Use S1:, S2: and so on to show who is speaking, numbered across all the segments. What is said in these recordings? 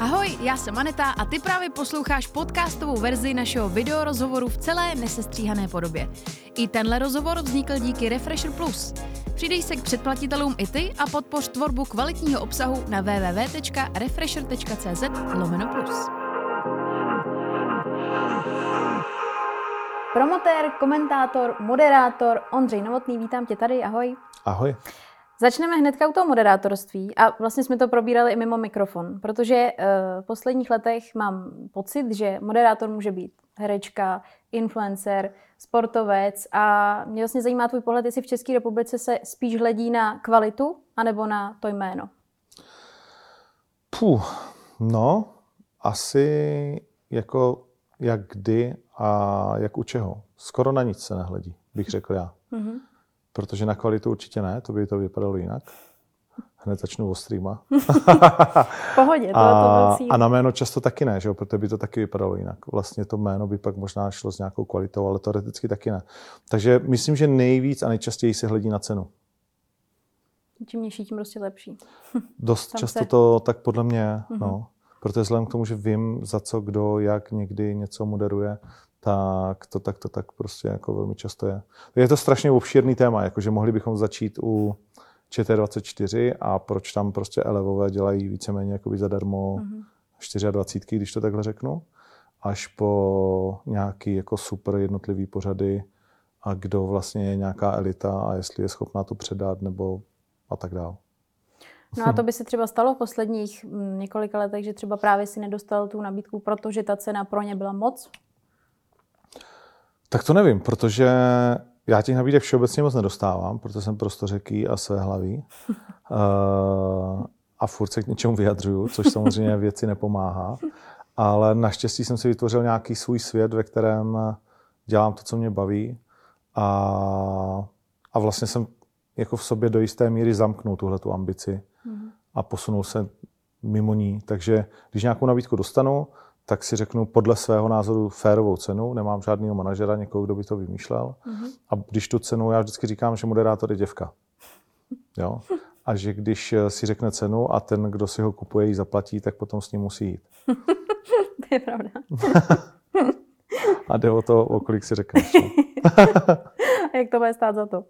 S1: Ahoj, já jsem Aneta a ty právě posloucháš podcastovou verzi našeho videorozhovoru v celé nesestříhané podobě. I tenhle rozhovor vznikl díky Refresher Plus. Přidej se k předplatitelům i ty a podpoř tvorbu kvalitního obsahu na www.refresher.cz lomeno plus. Promotér, komentátor, moderátor Ondřej Novotný, vítám tě tady, ahoj.
S2: Ahoj.
S1: Začneme hnedka u toho moderátorství a vlastně jsme to probírali i mimo mikrofon, protože uh, v posledních letech mám pocit, že moderátor může být herečka, influencer, sportovec a mě vlastně zajímá tvůj pohled, jestli v České republice se spíš hledí na kvalitu anebo na to jméno.
S2: Puh, no, asi jako jak kdy a jak u čeho. Skoro na nic se nehledí, bych řekl já. Mm-hmm. Protože na kvalitu určitě ne, to by to vypadalo jinak. Hned začnu ostrýma.
S1: Pohodě, to,
S2: a,
S1: to byl
S2: a na jméno často taky ne, že jo? protože by to taky vypadalo jinak. Vlastně to jméno by pak možná šlo s nějakou kvalitou, ale teoreticky taky ne. Takže myslím, že nejvíc a nejčastěji se hledí na cenu.
S1: Čím nižší, tím prostě lepší.
S2: Dost Tam často se... to tak podle mě, mm-hmm. no. Protože vzhledem k tomu, že vím, za co kdo, jak někdy něco moderuje, tak to tak to tak prostě jako velmi často je. Je to strašně obšírný téma, jakože mohli bychom začít u ČT24 a proč tam prostě elevové dělají víceméně jakoby zadarmo mm-hmm. 24, když to takhle řeknu, až po nějaký jako super jednotlivý pořady a kdo vlastně je nějaká elita a jestli je schopná to předat nebo a tak dále.
S1: No a to by se třeba stalo v posledních mm, několika letech, že třeba právě si nedostal tu nabídku, protože ta cena pro ně byla moc?
S2: Tak to nevím, protože já těch nabídek všeobecně moc nedostávám, protože jsem prostořeký a své hlaví. uh, a furt se k něčemu vyjadřuju, což samozřejmě věci nepomáhá. Ale naštěstí jsem si vytvořil nějaký svůj svět, ve kterém dělám to, co mě baví. A, a vlastně jsem jako v sobě do jisté míry zamknul tuhle tu ambici a posunul se mimo ní. Takže když nějakou nabídku dostanu, tak si řeknu podle svého názoru férovou cenu, nemám žádného manažera, někoho, kdo by to vymýšlel. Uh-huh. A když tu cenu, já vždycky říkám, že moderátor je děvka. Jo? A že když si řekne cenu a ten, kdo si ho kupuje, ji zaplatí, tak potom s ním musí jít.
S1: to je pravda.
S2: a jde o to, o kolik si řekneš. No.
S1: a jak to bude stát za to?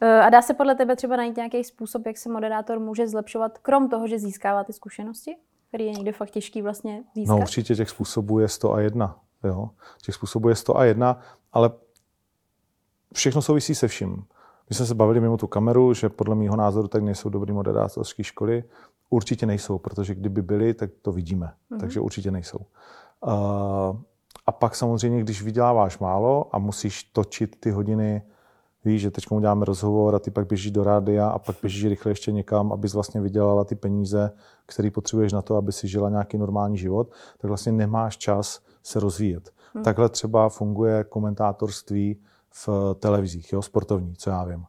S1: Eh, a dá se podle tebe třeba najít nějaký způsob, jak se moderátor může zlepšovat, krom toho, že získává ty zkušenosti? Který je někde fakt těžký vlastně získat?
S2: No určitě těch způsobů je 100 a jedna. Jo? Těch způsobů je 100 a jedna, ale všechno souvisí se vším. My jsme se bavili mimo tu kameru, že podle mého názoru tak nejsou dobrý moderátorské školy. Určitě nejsou, protože kdyby byly, tak to vidíme. Mm-hmm. Takže určitě nejsou. Uh, a pak samozřejmě, když vyděláváš málo a musíš točit ty hodiny víš, že teď uděláme rozhovor a ty pak běžíš do rádia a pak běžíš rychle ještě někam, abys vlastně vydělala ty peníze, které potřebuješ na to, aby si žila nějaký normální život, tak vlastně nemáš čas se rozvíjet. Hmm. Takhle třeba funguje komentátorství v televizích, jo, sportovní, co já vím.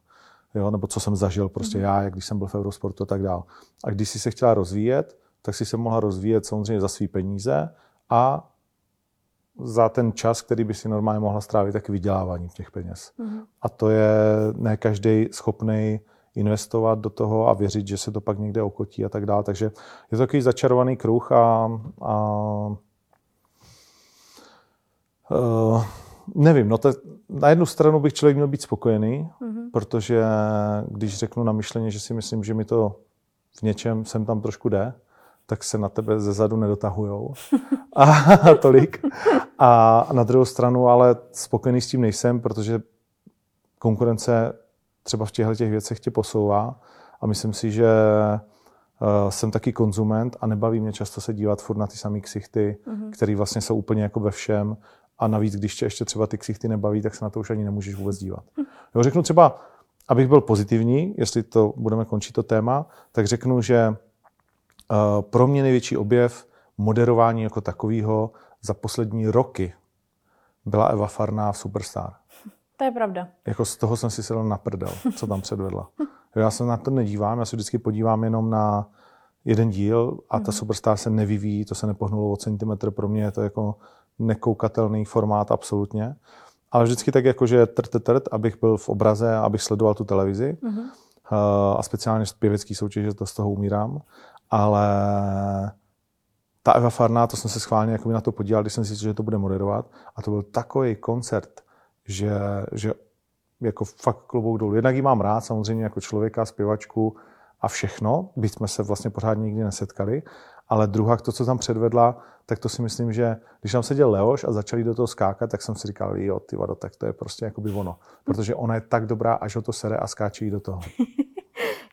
S2: Jo, nebo co jsem zažil prostě hmm. já, jak když jsem byl v Eurosportu a tak dál. A když jsi se chtěla rozvíjet, tak si se mohla rozvíjet samozřejmě za svý peníze a za ten čas, který by si normálně mohla strávit, tak vydělávání těch peněz. Mm-hmm. A to je ne každý schopný investovat do toho a věřit, že se to pak někde okotí a tak dále. Takže je to takový začarovaný kruh a, a uh, nevím, no to, na jednu stranu bych člověk měl být spokojený, mm-hmm. protože když řeknu na myšleně, že si myslím, že mi to v něčem sem tam trošku jde, tak se na tebe ze zadu nedotahujou a tolik. A na druhou stranu ale spokojený s tím nejsem, protože konkurence třeba v těchto těch věcech tě posouvá a myslím si, že uh, jsem taky konzument a nebaví mě často se dívat furt na ty samé ksichty, mm-hmm. které vlastně jsou úplně jako ve všem a navíc, když tě ještě třeba ty ksichty nebaví, tak se na to už ani nemůžeš vůbec dívat. Jo, řeknu třeba, abych byl pozitivní, jestli to budeme končit to téma, tak řeknu, že pro mě největší objev moderování jako takového za poslední roky byla Eva Farná v Superstar.
S1: To je pravda.
S2: Jako z toho jsem si sedl na prdel, co tam předvedla. Já se na to nedívám, já se vždycky podívám jenom na jeden díl a ta mm-hmm. Superstar se nevyvíjí, to se nepohnulo o centimetr, pro mě je to jako nekoukatelný formát absolutně. Ale vždycky tak jako, že trt, trt, abych byl v obraze a abych sledoval tu televizi. Mm-hmm. a speciálně z pěvecký soutěže, to z toho umírám, ale ta Eva Farná, to jsem se schválně jako na to podíval, když jsem si že to bude moderovat a to byl takový koncert, že, že jako fakt klobouk dolů. Jednak ji mám rád, samozřejmě jako člověka, zpěvačku a všechno, byť jsme se vlastně pořád nikdy nesetkali, ale druhá, to, co tam předvedla, tak to si myslím, že když tam seděl Leoš a začali do toho skákat, tak jsem si říkal, jo, ty vado, tak to je prostě jako by ono. Protože ona je tak dobrá, až ho to sere a skáče jí do toho.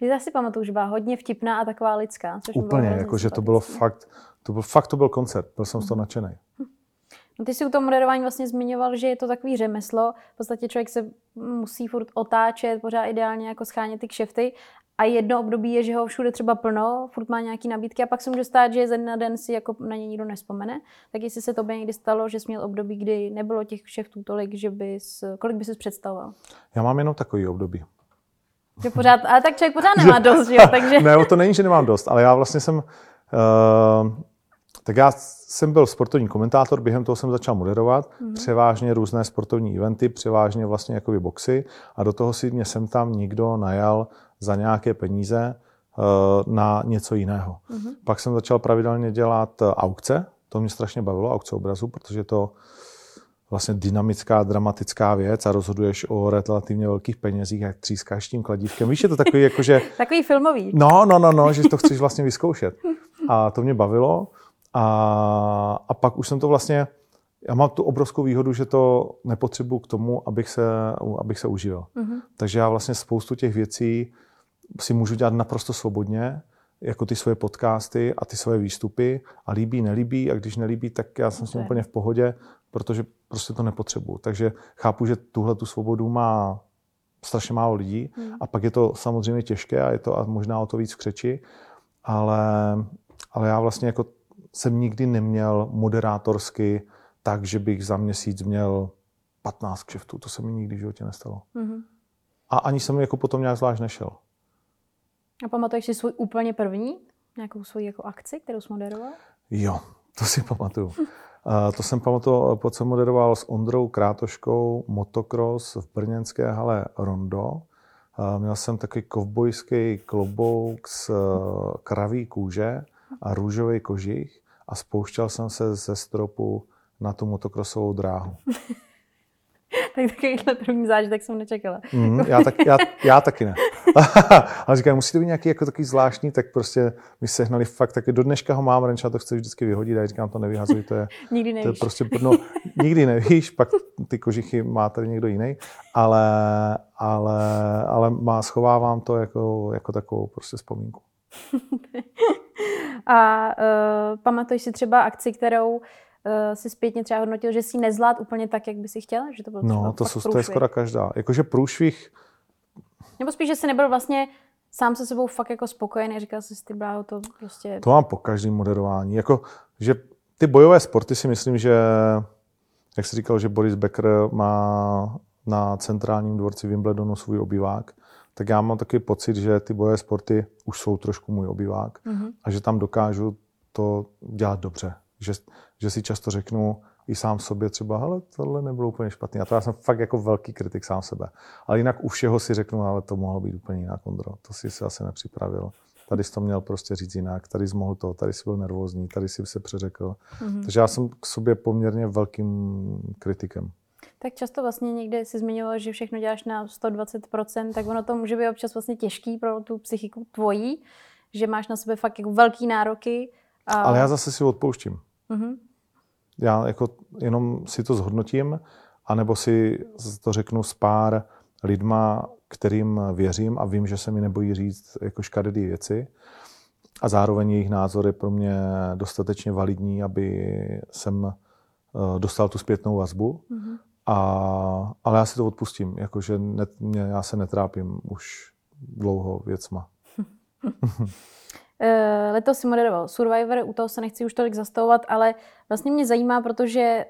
S1: Já si pamatuju, že byla hodně vtipná a taková lidská.
S2: Což Úplně, jako, že to bylo fakt, to byl, fakt to byl koncert, byl jsem z toho nadšený.
S1: No ty si u toho moderování vlastně zmiňoval, že je to takový řemeslo. V podstatě člověk se musí furt otáčet, pořád ideálně jako schánět ty kšefty. A jedno období je, že ho všude třeba plno, furt má nějaký nabídky a pak se může stát, že ze dne na den si jako na ně nikdo nespomene. Tak jestli se to by někdy stalo, že jsi měl období, kdy nebylo těch kšeftů tolik, že bys, kolik bys představoval?
S2: Já mám jenom takový období.
S1: Že pořád, ale tak člověk pořád nemá dost, jo? Takže...
S2: ne, to není, že nemám dost, ale já vlastně jsem... Uh, tak já jsem byl sportovní komentátor, během toho jsem začal moderovat, mm. převážně různé sportovní eventy, převážně vlastně jakoby boxy a do toho si mě sem tam nikdo najal za nějaké peníze uh, na něco jiného. Mm. Pak jsem začal pravidelně dělat aukce, to mě strašně bavilo, aukce obrazu, protože to vlastně dynamická, dramatická věc a rozhoduješ o relativně velkých penězích, jak třískáš tím kladívkem. Víš, je to takový jako, že...
S1: takový filmový.
S2: No, no, no, no, že to chceš vlastně vyzkoušet. A to mě bavilo. A, a pak už jsem to vlastně, já mám tu obrovskou výhodu, že to nepotřebuji k tomu, abych se, abych se užíval. Mm-hmm. Takže já vlastně spoustu těch věcí si můžu dělat naprosto svobodně, jako ty svoje podcasty a ty svoje výstupy a líbí, nelíbí a když nelíbí, tak já jsem okay. s tím úplně v pohodě, protože prostě to nepotřebuju. Takže chápu, že tuhle tu svobodu má strašně málo lidí hmm. a pak je to samozřejmě těžké a je to a možná o to víc křeči, ale, ale já vlastně jako jsem nikdy neměl moderátorsky tak, že bych za měsíc měl 15 kšeftů. To se mi nikdy v životě nestalo. Mm-hmm. A ani jsem jako potom nějak zvlášť nešel.
S1: A pamatuješ si svůj úplně první, nějakou svoji jako akci, kterou jsi moderoval?
S2: Jo, to si pamatuju. to jsem pamatoval, pod jsem moderoval s Ondrou Krátoškou motocross v brněnské hale Rondo. Měl jsem takový kovbojský klobouk z uh, kraví kůže a růžový kožich a spouštěl jsem se ze stropu na tu motokrosovou dráhu.
S1: tak takovýhle první zážitek jsem nečekala.
S2: Mm, já, tak, já, já taky ne. Ale říkám, musí to být nějaký jako takový zvláštní, tak prostě mi sehnali fakt taky. Do dneška ho mám, Renča to chce vždycky vyhodit a já říkám, to nevyhazuj, to je...
S1: nikdy nevíš.
S2: To je prostě, no, nikdy nevíš, pak ty kožichy má tady někdo jiný, ale, ale, ale má, schovávám to jako, jako takovou prostě vzpomínku.
S1: A uh, pamatuješ si třeba akci, kterou uh, si zpětně třeba hodnotil, že si nezvlád úplně tak, jak by si chtěl? Že to bylo
S2: no, to, jsou, to je skoro každá. Jakože průšvih...
S1: Nebo spíš, že jsi nebyl vlastně sám se sebou fakt jako spokojený, říkal jsi, ty bláho, to prostě...
S2: To mám po každém moderování. Jako, že ty bojové sporty si myslím, že jak jsi říkal, že Boris Becker má na centrálním dvorci Wimbledonu svůj obývák, tak já mám taky pocit, že ty boje sporty už jsou trošku můj obývák mm-hmm. a že tam dokážu to dělat dobře. Že, že si často řeknu i sám sobě třeba, hele, tohle nebylo úplně špatný. A to já jsem fakt jako velký kritik sám sebe. Ale jinak u všeho si řeknu, ale to mohlo být úplně jinak, Ondro. To si se asi nepřipravil. Tady jsi to měl prostě říct jinak, tady jsi mohl to, tady jsi byl nervózní, tady jsi se přeřekl. Mm-hmm. Takže já jsem k sobě poměrně velkým kritikem.
S1: Tak často vlastně někde si zmiňoval, že všechno děláš na 120%, tak ono to může být občas vlastně těžký pro tu psychiku tvojí, že máš na sebe fakt jako velký nároky.
S2: A... Ale já zase si odpouštím. Mm-hmm. Já jako jenom si to zhodnotím, anebo si to řeknu s pár lidma, kterým věřím a vím, že se mi nebojí říct jako škaredý věci. A zároveň jejich názor je pro mě dostatečně validní, aby jsem eh, dostal tu zpětnou vazbu. Mm-hmm. A, ale já si to odpustím, jakože ne, mě, já se netrápím už dlouho věcma.
S1: Eh, letos si moderoval Survivor, u toho se nechci už tolik zastavovat, ale vlastně mě zajímá, protože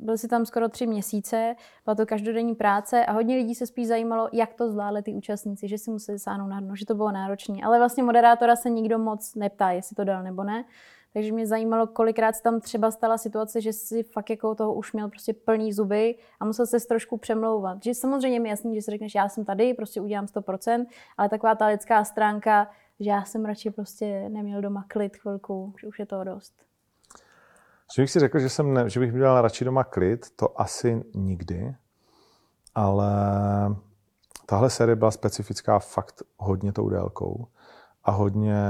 S1: byl si tam skoro tři měsíce, byla to každodenní práce a hodně lidí se spíš zajímalo, jak to zvládli ty účastníci, že si museli sáhnout na dno, že to bylo náročné. Ale vlastně moderátora se nikdo moc neptá, jestli to dal nebo ne. Takže mě zajímalo, kolikrát se tam třeba stala situace, že si fakt jako toho už měl prostě plný zuby a musel se trošku přemlouvat. Že samozřejmě mi jasný, že si řekneš, já jsem tady, prostě udělám 100%, ale taková ta lidská stránka, že já jsem radši prostě neměl doma klid chvilku, že už je toho dost.
S2: Že bych si řekl, že, jsem ne, že bych měl radši doma klid, to asi nikdy, ale tahle série byla specifická fakt hodně tou délkou a hodně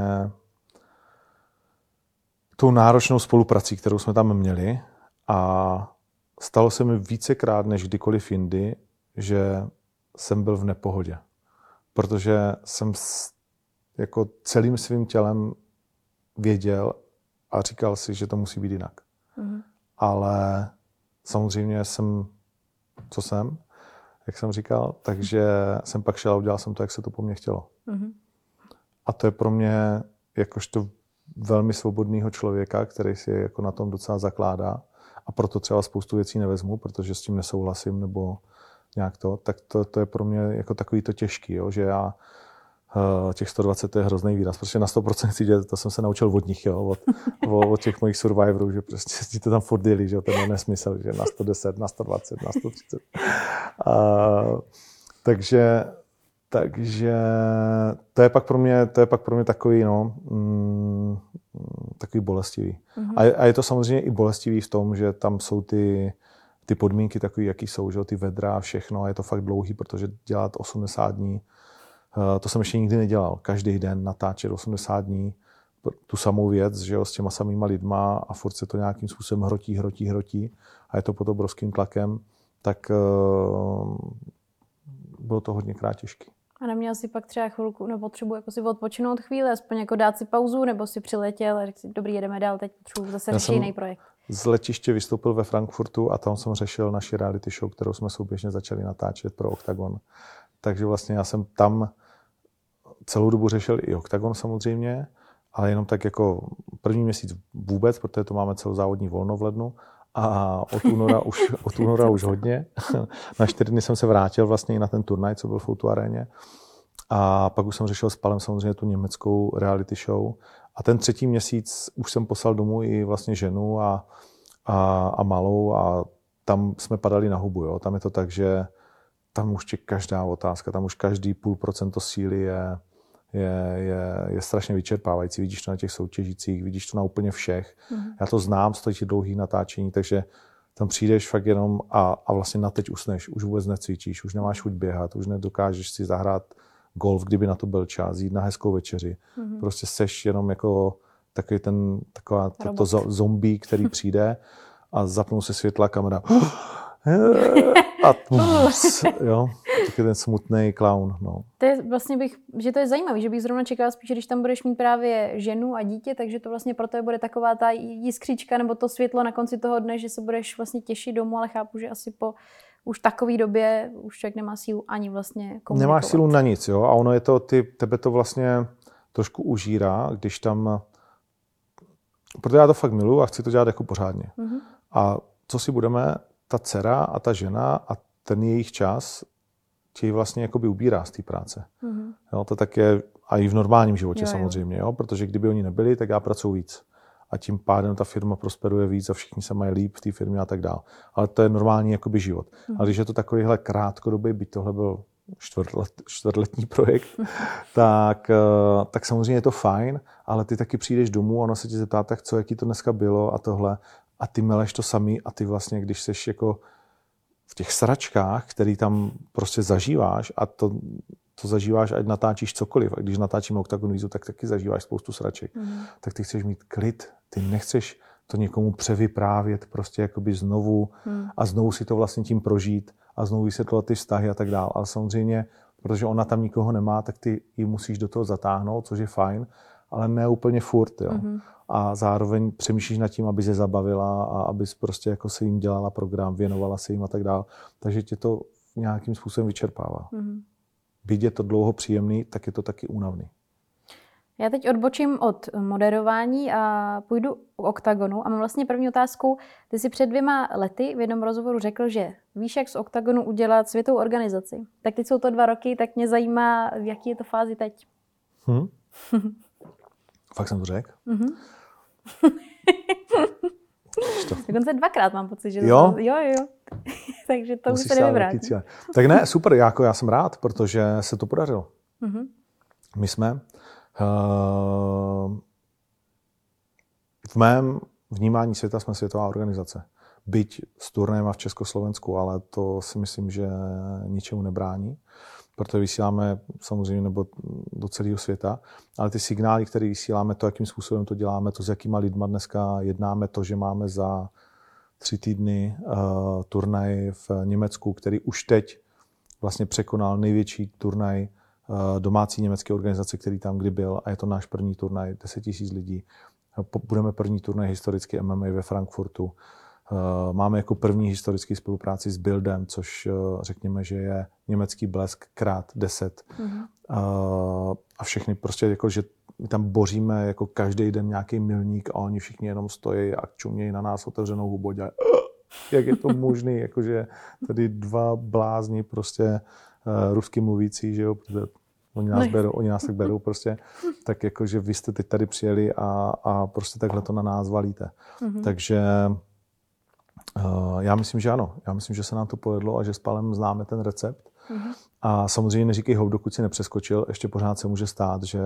S2: tou náročnou spoluprací, kterou jsme tam měli a stalo se mi vícekrát než kdykoliv jindy, že jsem byl v nepohodě. Protože jsem jako celým svým tělem věděl a říkal si, že to musí být jinak. Mm-hmm. Ale samozřejmě jsem, co jsem, jak jsem říkal, takže jsem pak šel a udělal jsem to, jak se to po mně chtělo. Mm-hmm. A to je pro mě jakožto velmi svobodného člověka, který si jako na tom docela zakládá a proto třeba spoustu věcí nevezmu, protože s tím nesouhlasím nebo nějak to, tak to, to je pro mě jako takový to těžký, jo, že já těch 120 je hrozný výraz, protože na 100% chci dělat, to jsem se naučil od nich, jo, od, od těch mojich survivorů, že prostě ti to tam furt dělí, že ten je nesmysl, že na 110, na 120, na 130. Uh, takže takže to je pak pro mě, to je pak pro mě takový, no, mm, takový bolestivý. Mm-hmm. A, a je to samozřejmě i bolestivý v tom, že tam jsou ty, ty podmínky takové, jaký jsou, že ty vedra a všechno. A je to fakt dlouhý, protože dělat 80 dní, to jsem ještě nikdy nedělal. Každý den natáčet 80 dní tu samou věc, že jo, s těma samýma lidma a furt se to nějakým způsobem hrotí, hrotí, hrotí a je to pod obrovským tlakem, tak uh, bylo to hodněkrát těžké.
S1: A neměl si pak třeba chvilku, nebo potřebuji jako si odpočinout chvíli, aspoň jako dát si pauzu, nebo si přiletěl a řekl si, dobrý, jedeme dál, teď potřebuji zase řešit jiný projekt.
S2: Z letiště vystoupil ve Frankfurtu a tam jsem řešil naši reality show, kterou jsme souběžně začali natáčet pro Octagon. Takže vlastně já jsem tam celou dobu řešil i Octagon samozřejmě, ale jenom tak jako první měsíc vůbec, protože to máme celozávodní volno v lednu a od února už, od února už hodně. Na čtyři dny jsem se vrátil vlastně i na ten turnaj, co byl v Foutu aréně. A pak už jsem řešil s Palem samozřejmě tu německou reality show. A ten třetí měsíc už jsem poslal domů i vlastně ženu a, a, a malou a tam jsme padali na hubu. Jo. Tam je to tak, že tam už tě každá otázka, tam už každý půl procento síly je, je, je, je strašně vyčerpávající. Vidíš to na těch soutěžících, vidíš to na úplně všech. Mm-hmm. Já to znám, stojí ti dlouhý natáčení, takže tam přijdeš fakt jenom a, a vlastně na teď usneš, už vůbec necvičíš, už nemáš chuť běhat, už nedokážeš si zahrát golf, kdyby na to byl čas, jít na hezkou večeři. Mm-hmm. Prostě seš jenom jako takový ten, taková to, to zombie, který přijde a zapnou se světla kamera. a jo, taky ten smutný clown. No.
S1: To je vlastně bych, že to je zajímavé, že bych zrovna čekala spíš, když tam budeš mít právě ženu a dítě, takže to vlastně pro tebe bude taková ta jiskřička nebo to světlo na konci toho dne, že se budeš vlastně těšit domů, ale chápu, že asi po už takové době už člověk nemá sílu ani vlastně komunikovat.
S2: Nemáš sílu na nic, jo, a ono je to, ty, tebe to vlastně trošku užírá, když tam, protože já to fakt miluji a chci to dělat jako pořádně. Mm-hmm. A co si budeme, ta dcera a ta žena a ten jejich čas ti vlastně jakoby ubírá z té práce. Mm-hmm. Jo, to tak je a i v normálním životě jo, samozřejmě, jo. jo, protože kdyby oni nebyli, tak já pracuji víc. A tím pádem ta firma prosperuje víc a všichni se mají líp v té firmě a tak dále. Ale to je normální jakoby život. Mm-hmm. Ale když je to takovýhle krátkodobý, byť tohle byl čtvrtlet, čtvrtletní projekt, tak, eh, tak samozřejmě je to fajn, ale ty taky přijdeš domů a ono se ti zeptá, tak co, jaký to dneska bylo a tohle a ty meleš to samý a ty vlastně, když seš jako v těch sračkách, který tam prostě zažíváš a to, to zažíváš, ať natáčíš cokoliv. A když natáčím Octagon vízu, tak taky zažíváš spoustu sraček. Mm. Tak ty chceš mít klid, ty nechceš to někomu převyprávět prostě jakoby znovu mm. a znovu si to vlastně tím prožít a znovu vysvětlovat ty vztahy a tak dále. Ale samozřejmě, protože ona tam nikoho nemá, tak ty ji musíš do toho zatáhnout, což je fajn, ale ne úplně furt. Jo. Mm a zároveň přemýšlíš nad tím, aby se zabavila a aby prostě jako se jim dělala program, věnovala se jim a tak dále. Takže tě to nějakým způsobem vyčerpává. Mm-hmm. Byť je to dlouho příjemný, tak je to taky únavný.
S1: Já teď odbočím od moderování a půjdu k OKTAGONu a mám vlastně první otázku. Ty jsi před dvěma lety v jednom rozhovoru řekl, že víš, jak z OKTAGONu udělat světovou organizaci. Tak teď jsou to dva roky, tak mě zajímá, v jaký je to fázi teď. Hmm?
S2: Fakt jsem to řekl? Mm-hmm.
S1: Dokonce dvakrát mám pocit, že
S2: jo,
S1: to, jo, jo. Takže to už se nevyvrátí.
S2: Tak ne, super, jako já jsem rád, protože se to podařilo. Mm-hmm. My jsme uh, v mém vnímání světa jsme světová organizace. Byť s turnajem v Československu, ale to si myslím, že ničemu nebrání protože vysíláme samozřejmě nebo do celého světa, ale ty signály, které vysíláme, to, jakým způsobem to děláme, to, s jakýma lidma dneska jednáme, to, že máme za tři týdny uh, turnaj v Německu, který už teď vlastně překonal největší turnaj uh, domácí německé organizace, který tam kdy byl a je to náš první turnaj, 10 000 lidí. Budeme první turnaj historicky MMA ve Frankfurtu. Eh, máme jako první historický spolupráci s Bildem, což eh, řekněme, že je německý blesk krát 10. Mm-hmm. A všechny prostě jako, že my tam boříme jako každý den nějaký milník a oni všichni jenom stojí a čumějí na nás otevřenou hubu a jak je to možné, jakože tady dva blázni prostě uh, rusky mluvící, že jo, protože oni nás, berou, oni nás tak berou prostě, tak jakože vy jste teď tady přijeli a, a prostě takhle to na nás valíte. Mm-hmm. Takže já myslím, že ano. Já myslím, že se nám to povedlo a že s Palem známe ten recept. Mm-hmm. A samozřejmě neříkej hou, dokud si nepřeskočil. Ještě pořád se může stát, že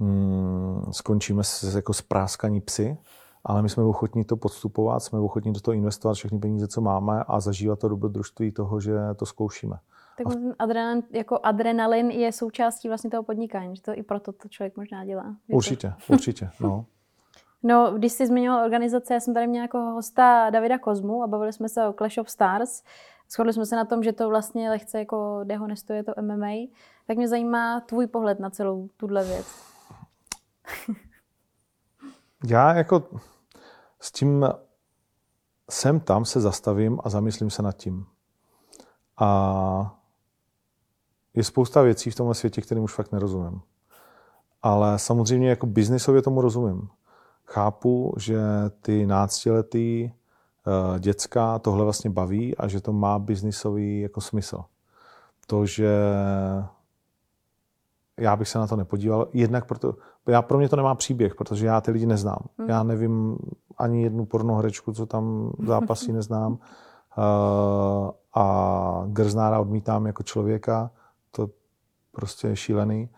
S2: hmm, skončíme s, jako spráskaní psy, ale my jsme ochotní to podstupovat, jsme ochotní do toho investovat všechny peníze, co máme a zažívat to dobrodružství toho, že to zkoušíme.
S1: Tak adrenalin, jako adrenalin je součástí vlastně toho podnikání, že to i proto to člověk možná dělá.
S2: Určitě, to... určitě, no.
S1: No, když jsi zmiňoval organizace, já jsem tady měla jako hosta Davida Kozmu a bavili jsme se o Clash of Stars. Shodli jsme se na tom, že to vlastně lehce jako dehonestuje to MMA. Tak mě zajímá tvůj pohled na celou tuhle věc.
S2: Já jako s tím sem tam se zastavím a zamyslím se nad tím. A je spousta věcí v tomhle světě, kterým už fakt nerozumím. Ale samozřejmě jako biznisově tomu rozumím chápu, že ty náctiletý uh, děcka tohle vlastně baví a že to má biznisový jako smysl. To, že já bych se na to nepodíval, jednak proto, já pro mě to nemá příběh, protože já ty lidi neznám. Hmm. Já nevím ani jednu pornohrečku, co tam zápasí, neznám. Uh, a Grznára odmítám jako člověka, to prostě je šílený.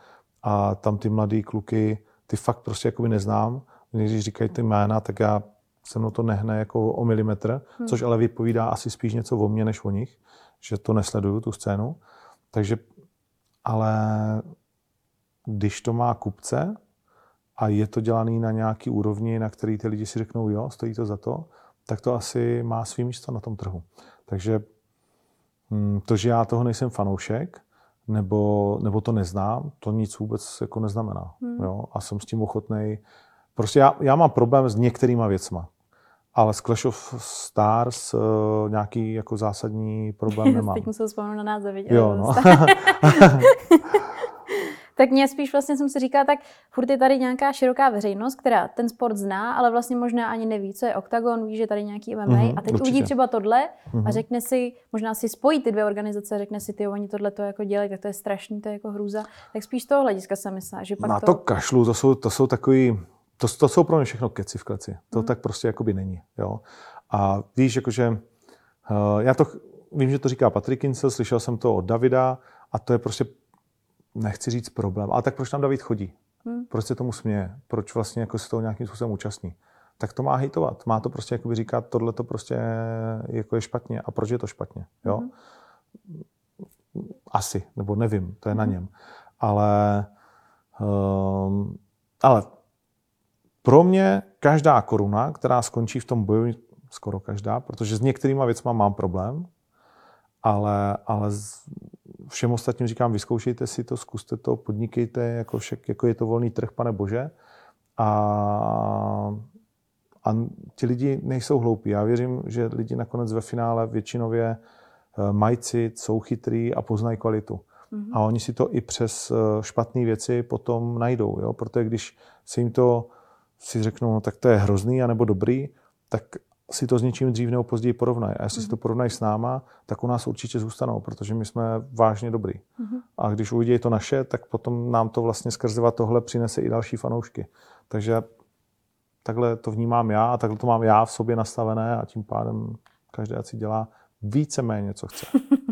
S2: A tam ty mladý kluky, ty fakt prostě jakoby neznám když říkají ty jména, tak já se mnou to nehne jako o milimetr, hmm. což ale vypovídá asi spíš něco o mně než o nich, že to nesleduju, tu scénu. Takže, ale když to má kupce a je to dělaný na nějaký úrovni, na který ty lidi si řeknou, jo, stojí to za to, tak to asi má svý místo na tom trhu. Takže hm, to, že já toho nejsem fanoušek, nebo, nebo to neznám, to nic vůbec jako neznamená. Hmm. Jo? A jsem s tím ochotný Prostě já, já mám problém s některýma věcma. Ale s Clash of Stars uh, nějaký jako zásadní problém nemám.
S1: Teď musel vzpomenout na název.
S2: Jo, no.
S1: tak mě spíš vlastně jsem si říkala, tak furt je tady nějaká široká veřejnost, která ten sport zná, ale vlastně možná ani neví, co je OKTAGON, ví, že tady nějaký MMA mm-hmm, a teď určitě. uvidí třeba tohle mm-hmm. a mhm. řekne si, možná si spojí ty dvě organizace, řekne si, ty oni tohle to jako dělají, tak to je strašný, to je jako hrůza. Tak spíš z toho hlediska jsem myslela, že pak
S2: Na to, to kašlu, to jsou, to jsou takový to, to jsou pro mě všechno keci v kleci. To hmm. tak prostě jakoby není. Jo? A víš, jakože uh, já to vím, že to říká Patrick Kinsel, slyšel jsem to od Davida a to je prostě, nechci říct problém, ale tak proč tam David chodí? Hmm. Proč se tomu směje? Proč vlastně jako se toho nějakým způsobem účastní? Tak to má hejtovat. Má to prostě jakoby říkat, tohle to prostě jako je špatně. A proč je to špatně? Jo? Hmm. Asi, nebo nevím, to je hmm. na něm. Ale, um, ale pro mě každá koruna, která skončí v tom boji, skoro každá, protože s některýma věcma mám problém, ale, ale všem ostatním říkám, vyzkoušejte si to, zkuste to, podnikejte, jako, však, jako je to volný trh, pane Bože. A, a ti lidi nejsou hloupí. Já věřím, že lidi nakonec ve finále většinově eh, mají cit, jsou chytrý a poznají kvalitu. Mm-hmm. A oni si to i přes eh, špatné věci potom najdou. Jo? Protože když se jim to si řeknou, no tak to je hrozný anebo dobrý, tak si to s něčím dřív nebo později porovnají. A jestli si to porovnají s náma, tak u nás určitě zůstanou, protože my jsme vážně dobrý. Mm-hmm. A když uvidí to naše, tak potom nám to vlastně skrze tohle přinese i další fanoušky. Takže takhle to vnímám já a takhle to mám já v sobě nastavené a tím pádem každý si dělá víceméně, co chce.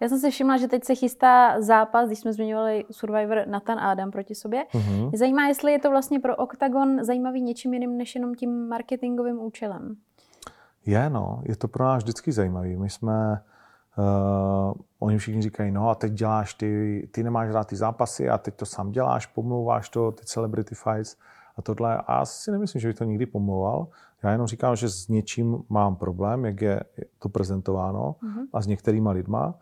S1: Já jsem si všimla, že teď se chystá zápas, když jsme zmiňovali Survivor Nathan Adam proti sobě. Mm-hmm. Mě zajímá, jestli je to vlastně pro Octagon zajímavý něčím jiným než jenom tím marketingovým účelem.
S2: Je, no. Je to pro nás vždycky zajímavý. My jsme, uh, oni všichni říkají, no a teď děláš ty, ty nemáš rád ty zápasy a teď to sám děláš, pomlouváš to, ty celebrity fights a tohle. A já si nemyslím, že bych to nikdy pomlouval. Já jenom říkám, že s něčím mám problém, jak je to prezentováno mm-hmm. a s některýma lidma,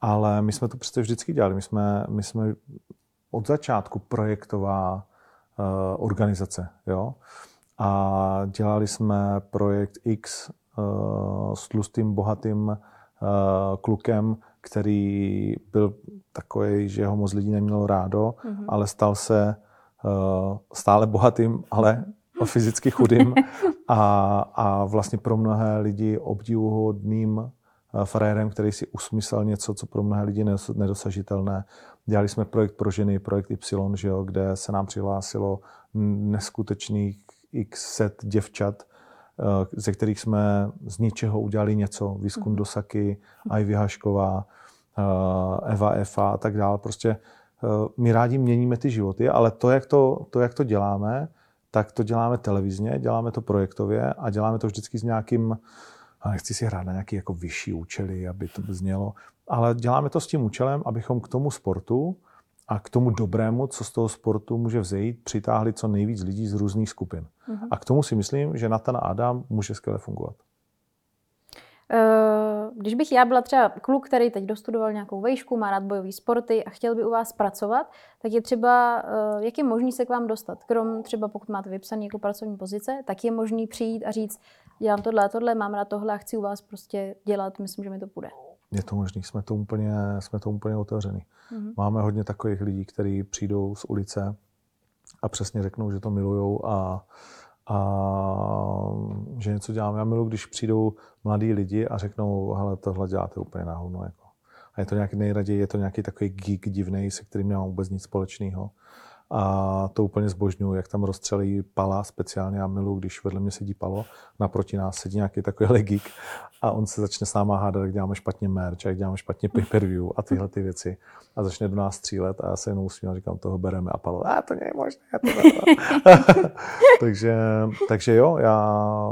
S2: ale my jsme to přece vždycky dělali. My jsme, my jsme od začátku projektová uh, organizace. Jo? A dělali jsme projekt X uh, s tlustým, bohatým uh, klukem, který byl takový, že ho moc lidí nemělo rádo, mm-hmm. ale stal se uh, stále bohatým, ale fyzicky chudým a, a vlastně pro mnohé lidi obdivuhodným frérem, který si usmyslel něco, co pro mnohé lidi nedosažitelné. Dělali jsme projekt pro ženy, projekt Y, že jo, kde se nám přihlásilo neskutečných x set děvčat, eh, ze kterých jsme z ničeho udělali něco. Výzkum mm. Dosaky, Ivy Hašková, eh, Eva Efa a tak dále. Prostě eh, my rádi měníme ty životy, ale to jak to, to, jak to děláme, tak to děláme televizně, děláme to projektově a děláme to vždycky s nějakým, a nechci si hrát na nějaký jako vyšší účely, aby to znělo, ale děláme to s tím účelem, abychom k tomu sportu a k tomu dobrému, co z toho sportu může vzejít, přitáhli co nejvíc lidí z různých skupin. Uh-huh. A k tomu si myslím, že Nathan Adam může skvěle fungovat.
S1: Eh, když bych já byla třeba kluk, který teď dostudoval nějakou vejšku, má rád bojové sporty a chtěl by u vás pracovat, tak je třeba, eh, jak je možný se k vám dostat? Krom třeba pokud máte vypsaný jako pracovní pozice, tak je možný přijít a říct, dělám tohle a tohle, mám rád tohle a chci u vás prostě dělat, myslím, že mi to půjde.
S2: Je to možný, jsme to úplně, jsme to úplně otevřený. Mm-hmm. Máme hodně takových lidí, kteří přijdou z ulice a přesně řeknou, že to milujou a, a že něco děláme. Já miluji, když přijdou mladí lidi a řeknou, hele, tohle děláte úplně náhodno. Jako. A je to nějaký nejraději, je to nějaký takový geek divný, se kterým nemám vůbec nic společného a to úplně zbožňuju, jak tam rozstřelí pala speciálně. Já miluji, když vedle mě sedí palo, naproti nás sedí nějaký takový geek a on se začne s náma hádat, jak děláme špatně merch, jak děláme špatně pay-per-view a tyhle ty věci. A začne do nás střílet a já se jenom usmívám a říkám, toho bereme a palo, a to není možné. To takže, takže jo, já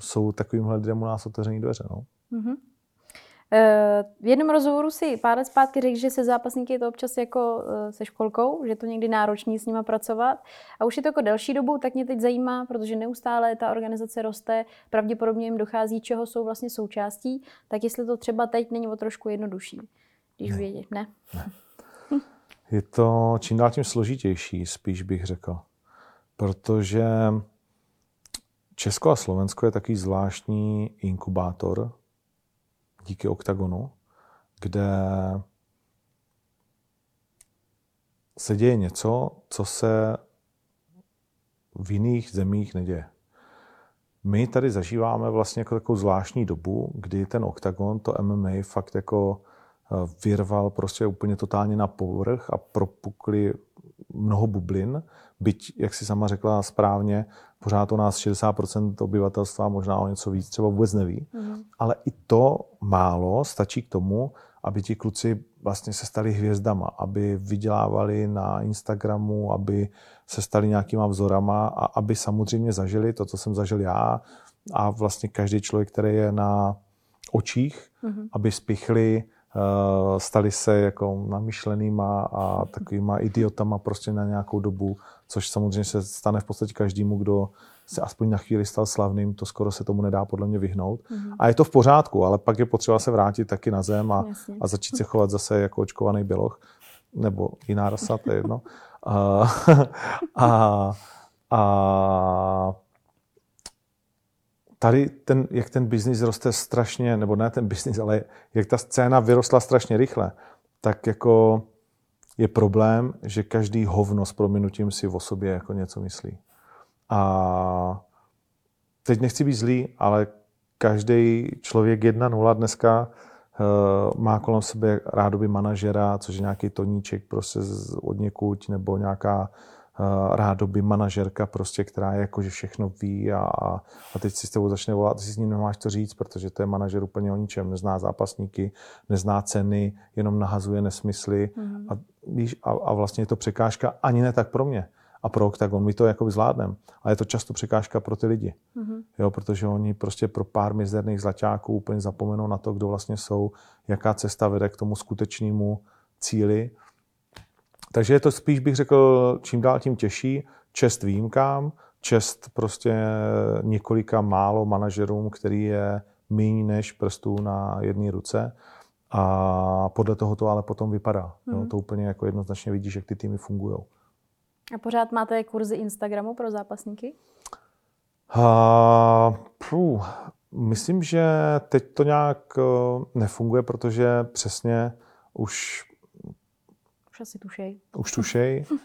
S2: jsou takovýmhle lidem u nás otevřený dveře. No. Mm-hmm.
S1: V jednom rozhovoru si pár let zpátky řekl, že se zápasníky je to občas jako eh, se školkou, že to někdy náročný s nima pracovat. A už je to jako delší dobu, tak mě teď zajímá, protože neustále ta organizace roste, pravděpodobně jim dochází, čeho jsou vlastně součástí, tak jestli to třeba teď není o trošku jednodušší, když ne. vědě, ne? ne.
S2: Je to čím dál tím složitější, spíš bych řekl. Protože Česko a Slovensko je takový zvláštní inkubátor díky OKTAGONu, kde se děje něco, co se v jiných zemích neděje. My tady zažíváme vlastně jako takovou zvláštní dobu, kdy ten OKTAGON, to MMA fakt jako eh, vyrval prostě úplně totálně na povrch a propukli mnoho bublin, byť, jak si sama řekla správně, pořád o nás 60% obyvatelstva, možná o něco víc, třeba vůbec neví. Mm. Ale i to málo stačí k tomu, aby ti kluci vlastně se stali hvězdama, aby vydělávali na Instagramu, aby se stali nějakýma vzorama a aby samozřejmě zažili to, co jsem zažil já a vlastně každý člověk, který je na očích, mm-hmm. aby spichli stali se jako namyšlenýma a takovýma idiotama prostě na nějakou dobu, což samozřejmě se stane v podstatě každému, kdo se aspoň na chvíli stal slavným, to skoro se tomu nedá podle mě vyhnout. Mm-hmm. A je to v pořádku, ale pak je potřeba se vrátit taky na zem a, a začít se chovat zase jako očkovaný běloch, nebo jiná rasa, to je jedno. A, a, a tady ten, jak ten biznis roste strašně, nebo ne ten biznis, ale jak ta scéna vyrostla strašně rychle, tak jako je problém, že každý hovno s prominutím si o sobě jako něco myslí. A teď nechci být zlý, ale každý člověk 1.0 dneska uh, má kolem sebe rádoby manažera, což je nějaký toníček prostě od někuď, nebo nějaká rádoby manažerka, prostě, která je jako, že všechno ví a, a teď si s tebou začne volat, ty si s ním nemáš to říct, protože to je manažer úplně o ničem, nezná zápasníky, nezná ceny, jenom nahazuje nesmysly mm. a, víš, a, a vlastně je to překážka ani ne tak pro mě a pro OKTAGON. My to jako zvládneme, ale je to často překážka pro ty lidi. Mm-hmm. Jo, protože oni prostě pro pár mizerných zlaťáků úplně zapomenou na to, kdo vlastně jsou, jaká cesta vede k tomu skutečnému cíli. Takže je to spíš, bych řekl, čím dál tím těžší. Čest výjimkám, čest prostě několika málo manažerům, který je méně než prstů na jedné ruce. A podle toho to ale potom vypadá. Mm. Jo, mhm. to úplně jako jednoznačně vidíš, jak ty týmy fungují.
S1: A pořád máte kurzy Instagramu pro zápasníky?
S2: Uh, pů, myslím, že teď to nějak uh, nefunguje, protože přesně už...
S1: Už asi tušej.
S2: Už tušej. Uh,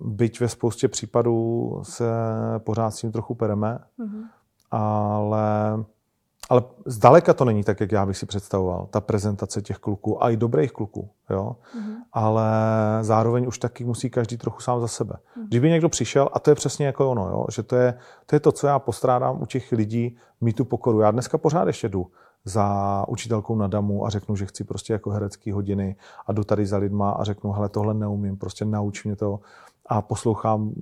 S2: byť ve spoustě případů se pořád s tím trochu pereme, uh-huh. ale ale zdaleka to není tak, jak já bych si představoval, ta prezentace těch kluků, a i dobrých kluků, jo. Mm-hmm. Ale zároveň už taky musí každý trochu sám za sebe. Mm-hmm. Kdyby někdo přišel, a to je přesně jako ono, jo, že to je, to je to, co já postrádám u těch lidí, mít tu pokoru. Já dneska pořád ještě jdu za učitelkou na damu a řeknu, že chci prostě jako herecký hodiny a jdu tady za lidma a řeknu, hele, tohle neumím, prostě nauč mě to a poslouchám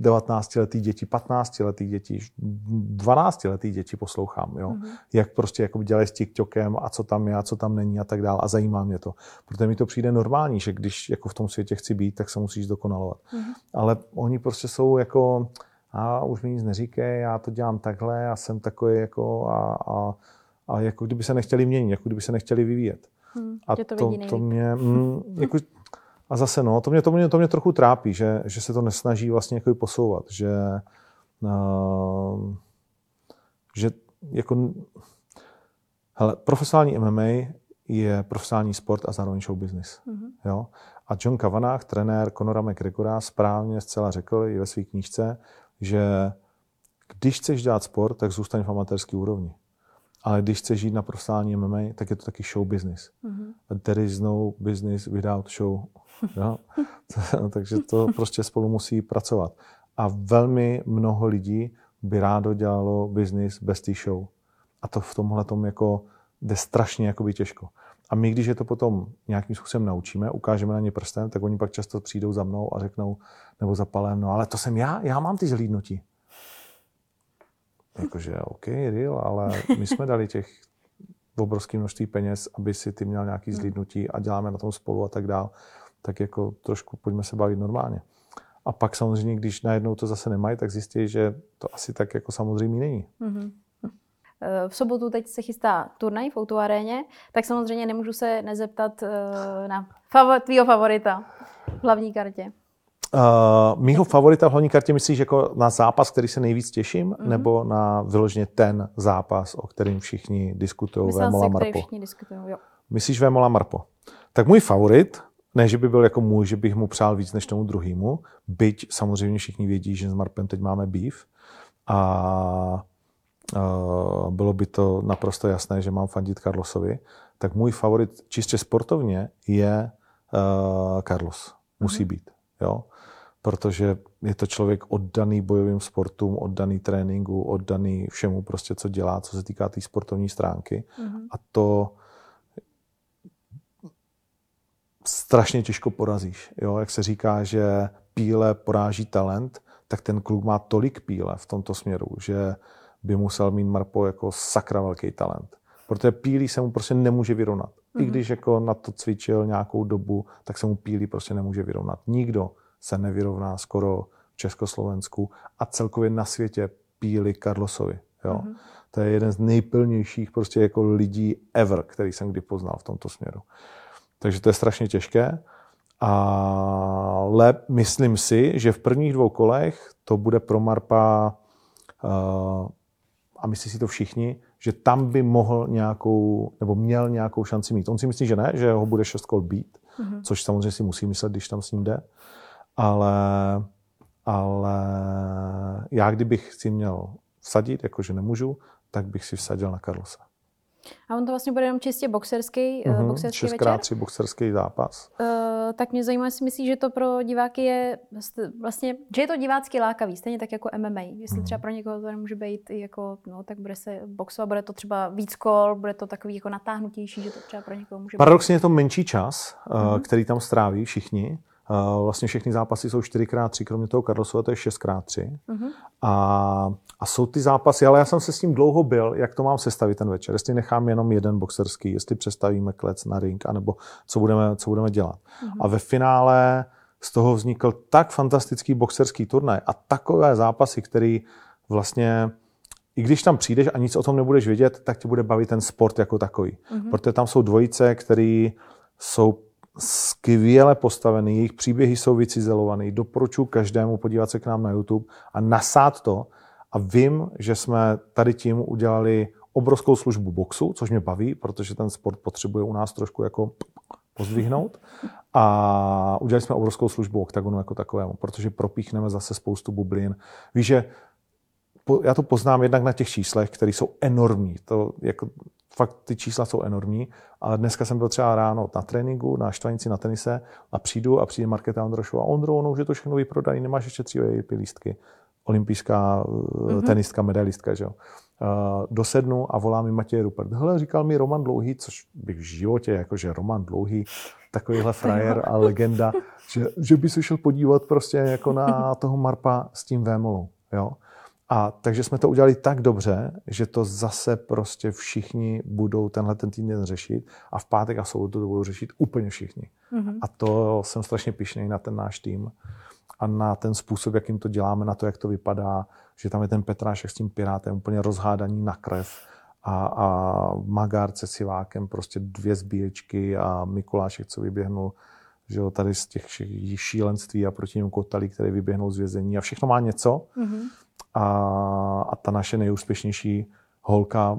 S2: 19-letý děti, 15-letý děti, 12-letý děti poslouchám, jo? Mm-hmm. jak prostě jako dělají s TikTokem a co tam je a co tam není a tak dále a zajímá mě to. Protože mi to přijde normální, že když jako v tom světě chci být, tak se musíš dokonalovat. Mm-hmm. Ale oni prostě jsou jako, a už mi nic neříkej, já to dělám takhle, já jsem takový jako a, a, a jako kdyby se nechtěli měnit, jako kdyby se nechtěli vyvíjet.
S1: Hmm, a to,
S2: to, to mě, mm, jako, a zase no, to mě, to mě, to mě trochu trápí, že, že se to nesnaží vlastně jako posouvat, že, uh, že jako, hele, profesionální MMA je profesionální sport a zároveň show business. Mm-hmm. Jo? A John Kavanagh, trenér Conora McGregora, správně zcela řekl i ve své knížce, že když chceš dělat sport, tak zůstaň v amatérské úrovni. Ale když chceš žít na profesionální MMA, tak je to taky show business. Mm-hmm. There is no business without show. Jo? Takže to prostě spolu musí pracovat. A velmi mnoho lidí by rádo dělalo business bez té show. A to v tomhle tom jako jde strašně jakoby těžko. A my, když je to potom nějakým způsobem naučíme, ukážeme na ně prstem, tak oni pak často přijdou za mnou a řeknou, nebo za palem, no ale to jsem já, já mám ty zhlídnutí. Jakože, OK, real, ale my jsme dali těch obrovské množství peněz, aby si ty měl nějaký hmm. zhlídnutí a děláme na tom spolu a tak dál tak jako trošku pojďme se bavit normálně. A pak samozřejmě, když najednou to zase nemají, tak zjistí, že to asi tak jako samozřejmě není. Mm-hmm.
S1: V sobotu teď se chystá turnaj v Outu aréně, tak samozřejmě nemůžu se nezeptat eh, na favor, tvýho favorita v hlavní kartě.
S2: Uh, mýho favorita v hlavní kartě myslíš jako na zápas, který se nejvíc těším, mm-hmm. nebo na vyloženě ten zápas, o kterým všichni diskutují, Vémola Marpo?
S1: Všichni diskutují, jo.
S2: Myslíš Vémola Marpo? Tak můj favorit ne, že by byl jako můj, že bych mu přál víc než tomu druhému, byť samozřejmě všichni vědí, že s Marpem teď máme beef a uh, bylo by to naprosto jasné, že mám fandit Carlosovi, tak můj favorit čistě sportovně je uh, Carlos. Musí mm-hmm. být, jo. Protože je to člověk oddaný bojovým sportům, oddaný tréninku, oddaný všemu prostě, co dělá, co se týká té tý sportovní stránky. Mm-hmm. A to strašně těžko porazíš. Jo? Jak se říká, že píle poráží talent, tak ten kluk má tolik píle v tomto směru, že by musel mít Marpo jako sakra velký talent. Protože pílí se mu prostě nemůže vyrovnat. Mm-hmm. I mhm. když jako na to cvičil nějakou dobu, tak se mu pílí prostě nemůže vyrovnat. Nikdo se nevyrovná skoro v Československu a celkově na světě píli Carlosovi. Jo? Mm-hmm. To je jeden z nejplnějších prostě jako lidí ever, který jsem kdy poznal v tomto směru. Takže to je strašně těžké. Ale myslím si, že v prvních dvou kolech to bude pro Marpa, uh, a myslí si to všichni, že tam by mohl nějakou, nebo měl nějakou šanci mít. On si myslí, že ne, že ho bude šest kol být, mm-hmm. což samozřejmě si musí myslet, když tam s ním jde. Ale, ale já kdybych si měl vsadit, jakože nemůžu, tak bych si vsadil na Carlosa.
S1: A on to vlastně bude jenom čistě boxerský, mm-hmm, boxerský
S2: 6x3 boxerský zápas. Uh,
S1: tak mě zajímá, jestli myslíš, že to pro diváky je vlastně, že je to divácky lákavý, stejně tak jako MMA. Jestli mm. třeba pro někoho to může být jako, no tak bude se boxovat, bude to třeba víc kol, bude to takový jako natáhnutější, že to třeba pro někoho může
S2: Paradoxně být. je to menší čas, mm. který tam stráví všichni. Vlastně všechny zápasy jsou 4x3, kromě toho Carlosova to je 6x3. Mm-hmm. A, a jsou ty zápasy, ale já jsem se s tím dlouho byl, jak to mám sestavit ten večer. Jestli nechám jenom jeden boxerský, jestli přestavíme klec na ring, anebo co budeme, co budeme dělat. Mm-hmm. A ve finále z toho vznikl tak fantastický boxerský turnaj a takové zápasy, který vlastně i když tam přijdeš a nic o tom nebudeš vědět, tak tě bude bavit ten sport jako takový. Mm-hmm. Protože tam jsou dvojice, které jsou skvěle postavený, jejich příběhy jsou vycizelovaný. Doporučuji každému podívat se k nám na YouTube a nasát to. A vím, že jsme tady tím udělali obrovskou službu boxu, což mě baví, protože ten sport potřebuje u nás trošku jako pozdvihnout. A udělali jsme obrovskou službu oktagonu jako takovému, protože propíchneme zase spoustu bublin. Víš, že já to poznám jednak na těch číslech, které jsou enormní. To jako fakt ty čísla jsou enormní, ale dneska jsem byl třeba ráno na tréninku, na štvanici na tenise a přijdu a přijde Marketa Ondrošová. Ondro, no už je to všechno vyprodané, nemáš ještě tři lístky. Olympijská mm-hmm. tenistka, medailistka, že jo. Uh, dosednu a volá mi Matěj Rupert. Hele, říkal mi Roman Dlouhý, což bych v životě, jakože Roman Dlouhý, takovýhle frajer a legenda, že, že by se šel podívat prostě jako na toho Marpa s tím Vémolou, jo. A takže jsme to udělali tak dobře, že to zase prostě všichni budou tenhle ten týden řešit a v pátek a sobotu to budou řešit úplně všichni. Mm-hmm. A to jsem strašně pišný na ten náš tým a na ten způsob, jakým to děláme, na to, jak to vypadá, že tam je ten Petrášek s tím Pirátem úplně rozhádaný na krev a, a Magárce s Sivákem prostě dvě zbíječky a Mikulášek, co vyběhnul že jo, tady z těch šílenství a proti němu Kotalí, který vyběhnul z vězení a všechno má něco. Mm-hmm a, a ta naše nejúspěšnější holka,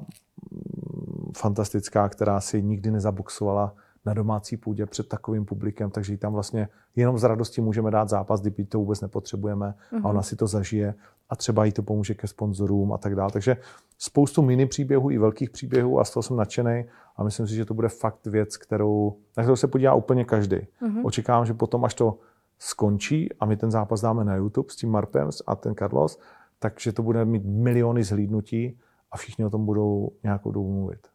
S2: fantastická, která si nikdy nezaboxovala na domácí půdě před takovým publikem, takže jí tam vlastně jenom z radosti můžeme dát zápas, kdyby to vůbec nepotřebujeme mm-hmm. a mhm. ona si to zažije a třeba jí to pomůže ke sponzorům a tak dále. Takže spoustu mini příběhů i velkých příběhů a z toho jsem nadšený a myslím si, že to bude fakt věc, kterou, na kterou se podívá úplně každý. Mm-hmm. Očekávám, že potom, až to skončí a my ten zápas dáme na YouTube s tím Marpem a ten Carlos, takže to bude mít miliony zhlídnutí a všichni o tom budou nějakou dobu mluvit.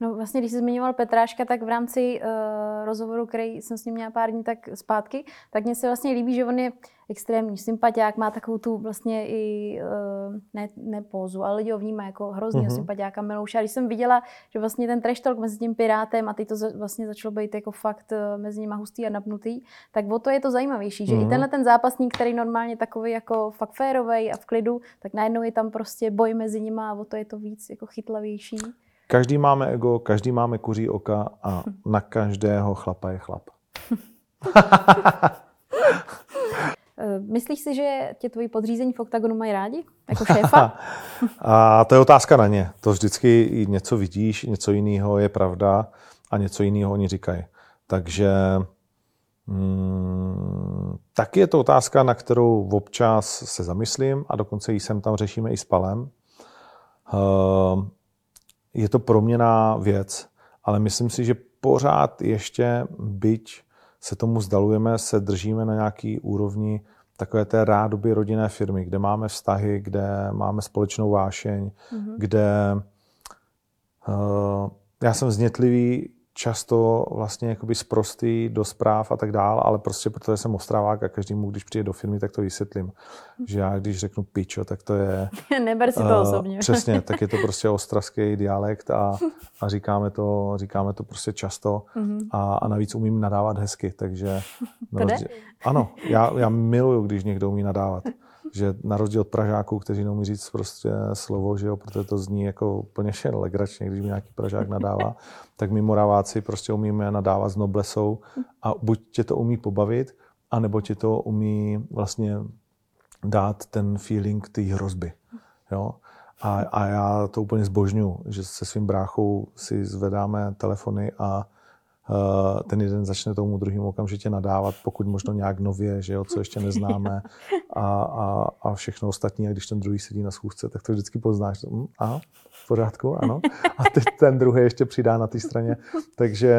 S1: No vlastně, když jsi zmiňoval Petráška, tak v rámci uh, rozhovoru, který jsem s ním měla pár dní tak zpátky, tak mně se vlastně líbí, že on je extrémní sympatiák, má takovou tu vlastně i, uh, ne, ne pózu, ale lidi ho vnímá jako hrozně mm-hmm. sympatiáka Milouša. Když jsem viděla, že vlastně ten trash talk mezi tím Pirátem a ty to za, vlastně začalo být jako fakt uh, mezi nimi hustý a napnutý, tak o to je to zajímavější, že mm-hmm. i mhm. tenhle ten zápasník, který normálně takový jako fakt férovej a v klidu, tak najednou je tam prostě boj mezi nimi a o to je to víc jako chytlavější.
S2: Každý máme ego, každý máme kuří oka a na každého chlapa je chlap.
S1: Eh, myslíš si, že tě tvoji podřízení v OKTAGONu mají rádi? Jako šéfa?
S2: a to je otázka na ně. To vždycky něco vidíš, něco jiného je pravda a něco jiného oni říkají. Takže hmm, taky je to otázka, na kterou občas se zamyslím a dokonce ji sem tam řešíme i s Palem. Uh, je to proměná věc, ale myslím si, že pořád ještě, byť se tomu zdalujeme, se držíme na nějaký úrovni takové té rádoby rodinné firmy, kde máme vztahy, kde máme společnou vášeň, mm-hmm. kde uh, já jsem znětlivý často vlastně jakoby zprostý do zpráv a tak dál, ale prostě protože jsem ostravák a každému, když přijde do firmy, tak to vysvětlím. Že já, když řeknu pičo, tak to je...
S1: Neber si to uh, osobně.
S2: Přesně, tak je to prostě ostravský dialekt a, a říkáme, to, říkáme to prostě často mm-hmm. a, a navíc umím nadávat hezky, takže...
S1: To jde?
S2: Ano, já, já miluju, když někdo umí nadávat že na rozdíl od Pražáků, kteří neumí říct prostě slovo, že jo, protože to zní jako úplně legračně, když mi nějaký Pražák nadává, tak my Moraváci prostě umíme nadávat s noblesou a buď tě to umí pobavit, anebo tě to umí vlastně dát ten feeling té hrozby. Jo? A, a já to úplně zbožňu, že se svým bráchou si zvedáme telefony a ten jeden začne tomu druhému okamžitě nadávat, pokud možno nějak nově, že jo, co ještě neznáme a, a, a všechno ostatní. A když ten druhý sedí na schůzce, tak to vždycky poznáš. Hm, aha, v pořádku, ano. A teď ten druhý ještě přidá na té straně. Takže,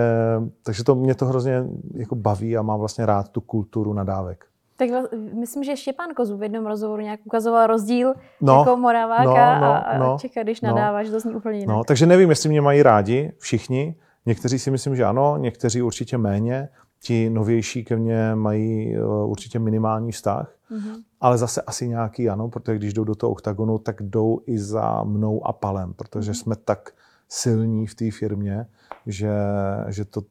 S2: takže to mě to hrozně jako baví a mám vlastně rád tu kulturu nadávek.
S1: Tak myslím, že Štěpán Kozu v jednom rozhovoru nějak ukazoval rozdíl no, jako Moraváka no, no, a, no, Čeka, když no. nadáváš, no, to zní úplně jinak.
S2: No, takže nevím, jestli mě mají rádi všichni. Někteří si myslím, že ano, někteří určitě méně. Ti novější ke mně mají uh, určitě minimální vztah, mm-hmm. ale zase asi nějaký ano, protože když jdou do toho oktagonu, tak jdou i za mnou a palem, protože mm-hmm. jsme tak silní v té firmě, že, že to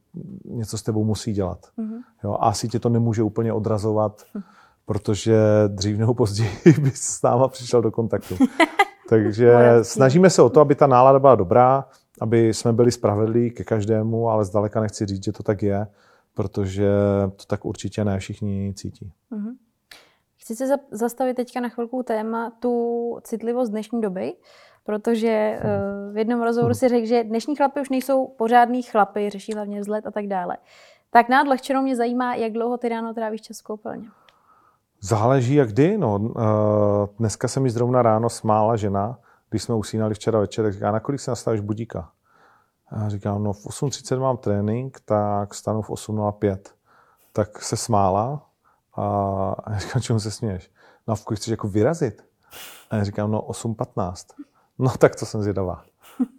S2: něco s tebou musí dělat. Mm-hmm. Jo, a asi tě to nemůže úplně odrazovat, mm. protože dřív nebo později bys s náma přišel do kontaktu. Takže snažíme se o to, aby ta nálada byla dobrá, aby jsme byli spravedlí ke každému, ale zdaleka nechci říct, že to tak je, protože to tak určitě ne všichni cítí. Mm-hmm.
S1: Chci se zastavit teďka na chvilku téma tu citlivost dnešní doby protože uh, v jednom rozhovoru si řekl, že dnešní chlapy už nejsou pořádný chlapy, řeší hlavně vzhled a tak dále. Tak na odlehčenou mě zajímá, jak dlouho ty ráno trávíš čas v koupelně.
S2: Záleží jak kdy. No, uh, dneska se mi zrovna ráno smála žena, když jsme usínali včera večer, tak říká, na kolik se nastavíš budíka? A říkám, no v 8.30 mám trénink, tak stanu v 8.05. Tak se smála a já říkám, čemu se směješ? No a v chceš jako vyrazit? A já říkám, no 8.15. No tak to jsem zvědavá.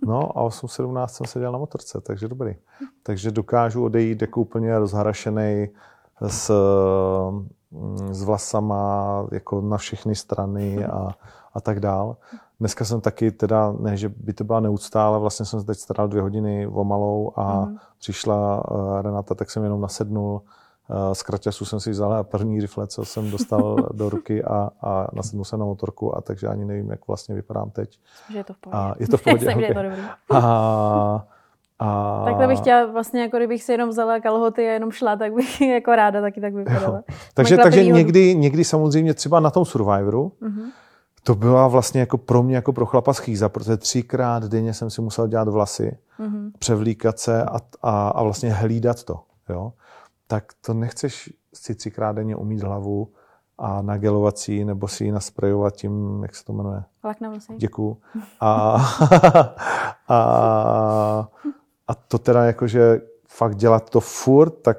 S2: No a 8.17 jsem seděl na motorce, takže dobrý. Takže dokážu odejít jako úplně rozharašený s, mm, s vlasama jako na všechny strany a, a tak dál. Dneska jsem taky teda, ne, že by to byla neúcta, ale vlastně jsem se teď staral dvě hodiny o malou a mm. přišla uh, Renata, tak jsem jenom nasednul Eh, z kraťasu jsem si vzal první rifle, co jsem dostal do ruky a, a nasednul jsem na motorku, a takže ani nevím, jak vlastně vypadám teď.
S1: Že je to v pohodě. A
S2: je to v pohodě.
S1: okay. je to dobrý. A, a... Takhle bych chtěla vlastně, jako kdybych si jenom vzala kalhoty a jenom šla, tak bych jako ráda taky tak vypadala.
S2: takže takže někdy, někdy samozřejmě třeba na tom Survivoru, uh-huh. To byla vlastně jako pro mě jako pro chlapa schýza, protože třikrát denně jsem si musel dělat vlasy, uh-huh. převlíkat se a, a, a vlastně hlídat to. Jo? tak to nechceš si třikrát denně umít hlavu a nagelovat si nebo si ji nasprejovat tím, jak se to jmenuje?
S1: Lak na vlasy.
S2: Děkuju. A, a, a to teda jakože fakt dělat to furt, tak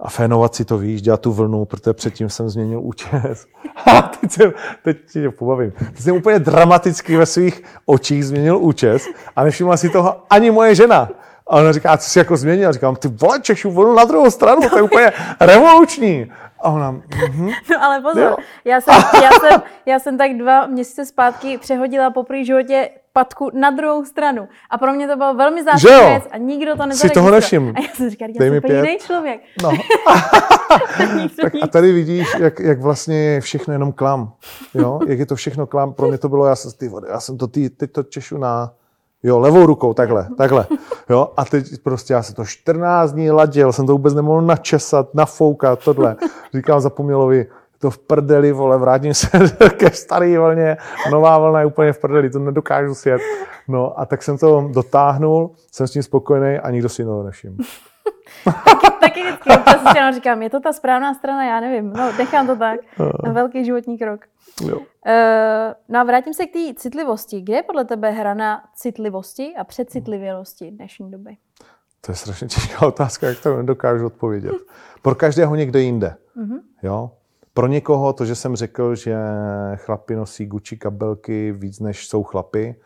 S2: a fénovat si to, víš, dělat tu vlnu, protože předtím jsem změnil účes. A teď, jsem, teď tě pobavím. Teď jsem úplně dramaticky ve svých očích změnil účes a nevšimla si toho ani moje žena. A ona říká, co jsi jako změnil? A říkám, ty vole, Češu, volil na druhou stranu, to je úplně revoluční. A ona, mm-hmm.
S1: No ale pozor, já jsem, já, jsem, já jsem tak dva měsíce zpátky přehodila po první životě patku na druhou stranu. A pro mě to bylo velmi zásadní věc a nikdo to nezaregistroval.
S2: Si toho nevšim.
S1: A já jsem říkala, já jsem jiný člověk.
S2: No. tak a tady vidíš, jak, jak vlastně je všechno jenom klam. Jo? Jak je to všechno klam. Pro mě to bylo, já jsem, ty vody, já jsem to ty, teď to češu na Jo, levou rukou, takhle, takhle. Jo, a teď prostě já jsem to 14 dní ladil, jsem to vůbec nemohl načesat, nafoukat, tohle. Říkám Zapomnělovi, to v prdeli, vole, vrátím se ke staré vlně, nová vlna je úplně v prdeli, to nedokážu sjet. No a tak jsem to dotáhnul, jsem s tím spokojený a nikdo si to nevšiml.
S1: taky, taky vždycky občas si říkám, je to ta správná strana, já nevím, no nechám to tak, na velký životní krok. Jo. Uh, no a vrátím se k té citlivosti. Kde je podle tebe hra na citlivosti a přecitlivělosti dnešní doby?
S2: To je strašně těžká otázka, jak to nedokážu odpovědět. Pro každého někde jinde. Mm-hmm. Jo? Pro někoho to, že jsem řekl, že chlapi nosí Gucci kabelky víc než jsou chlapy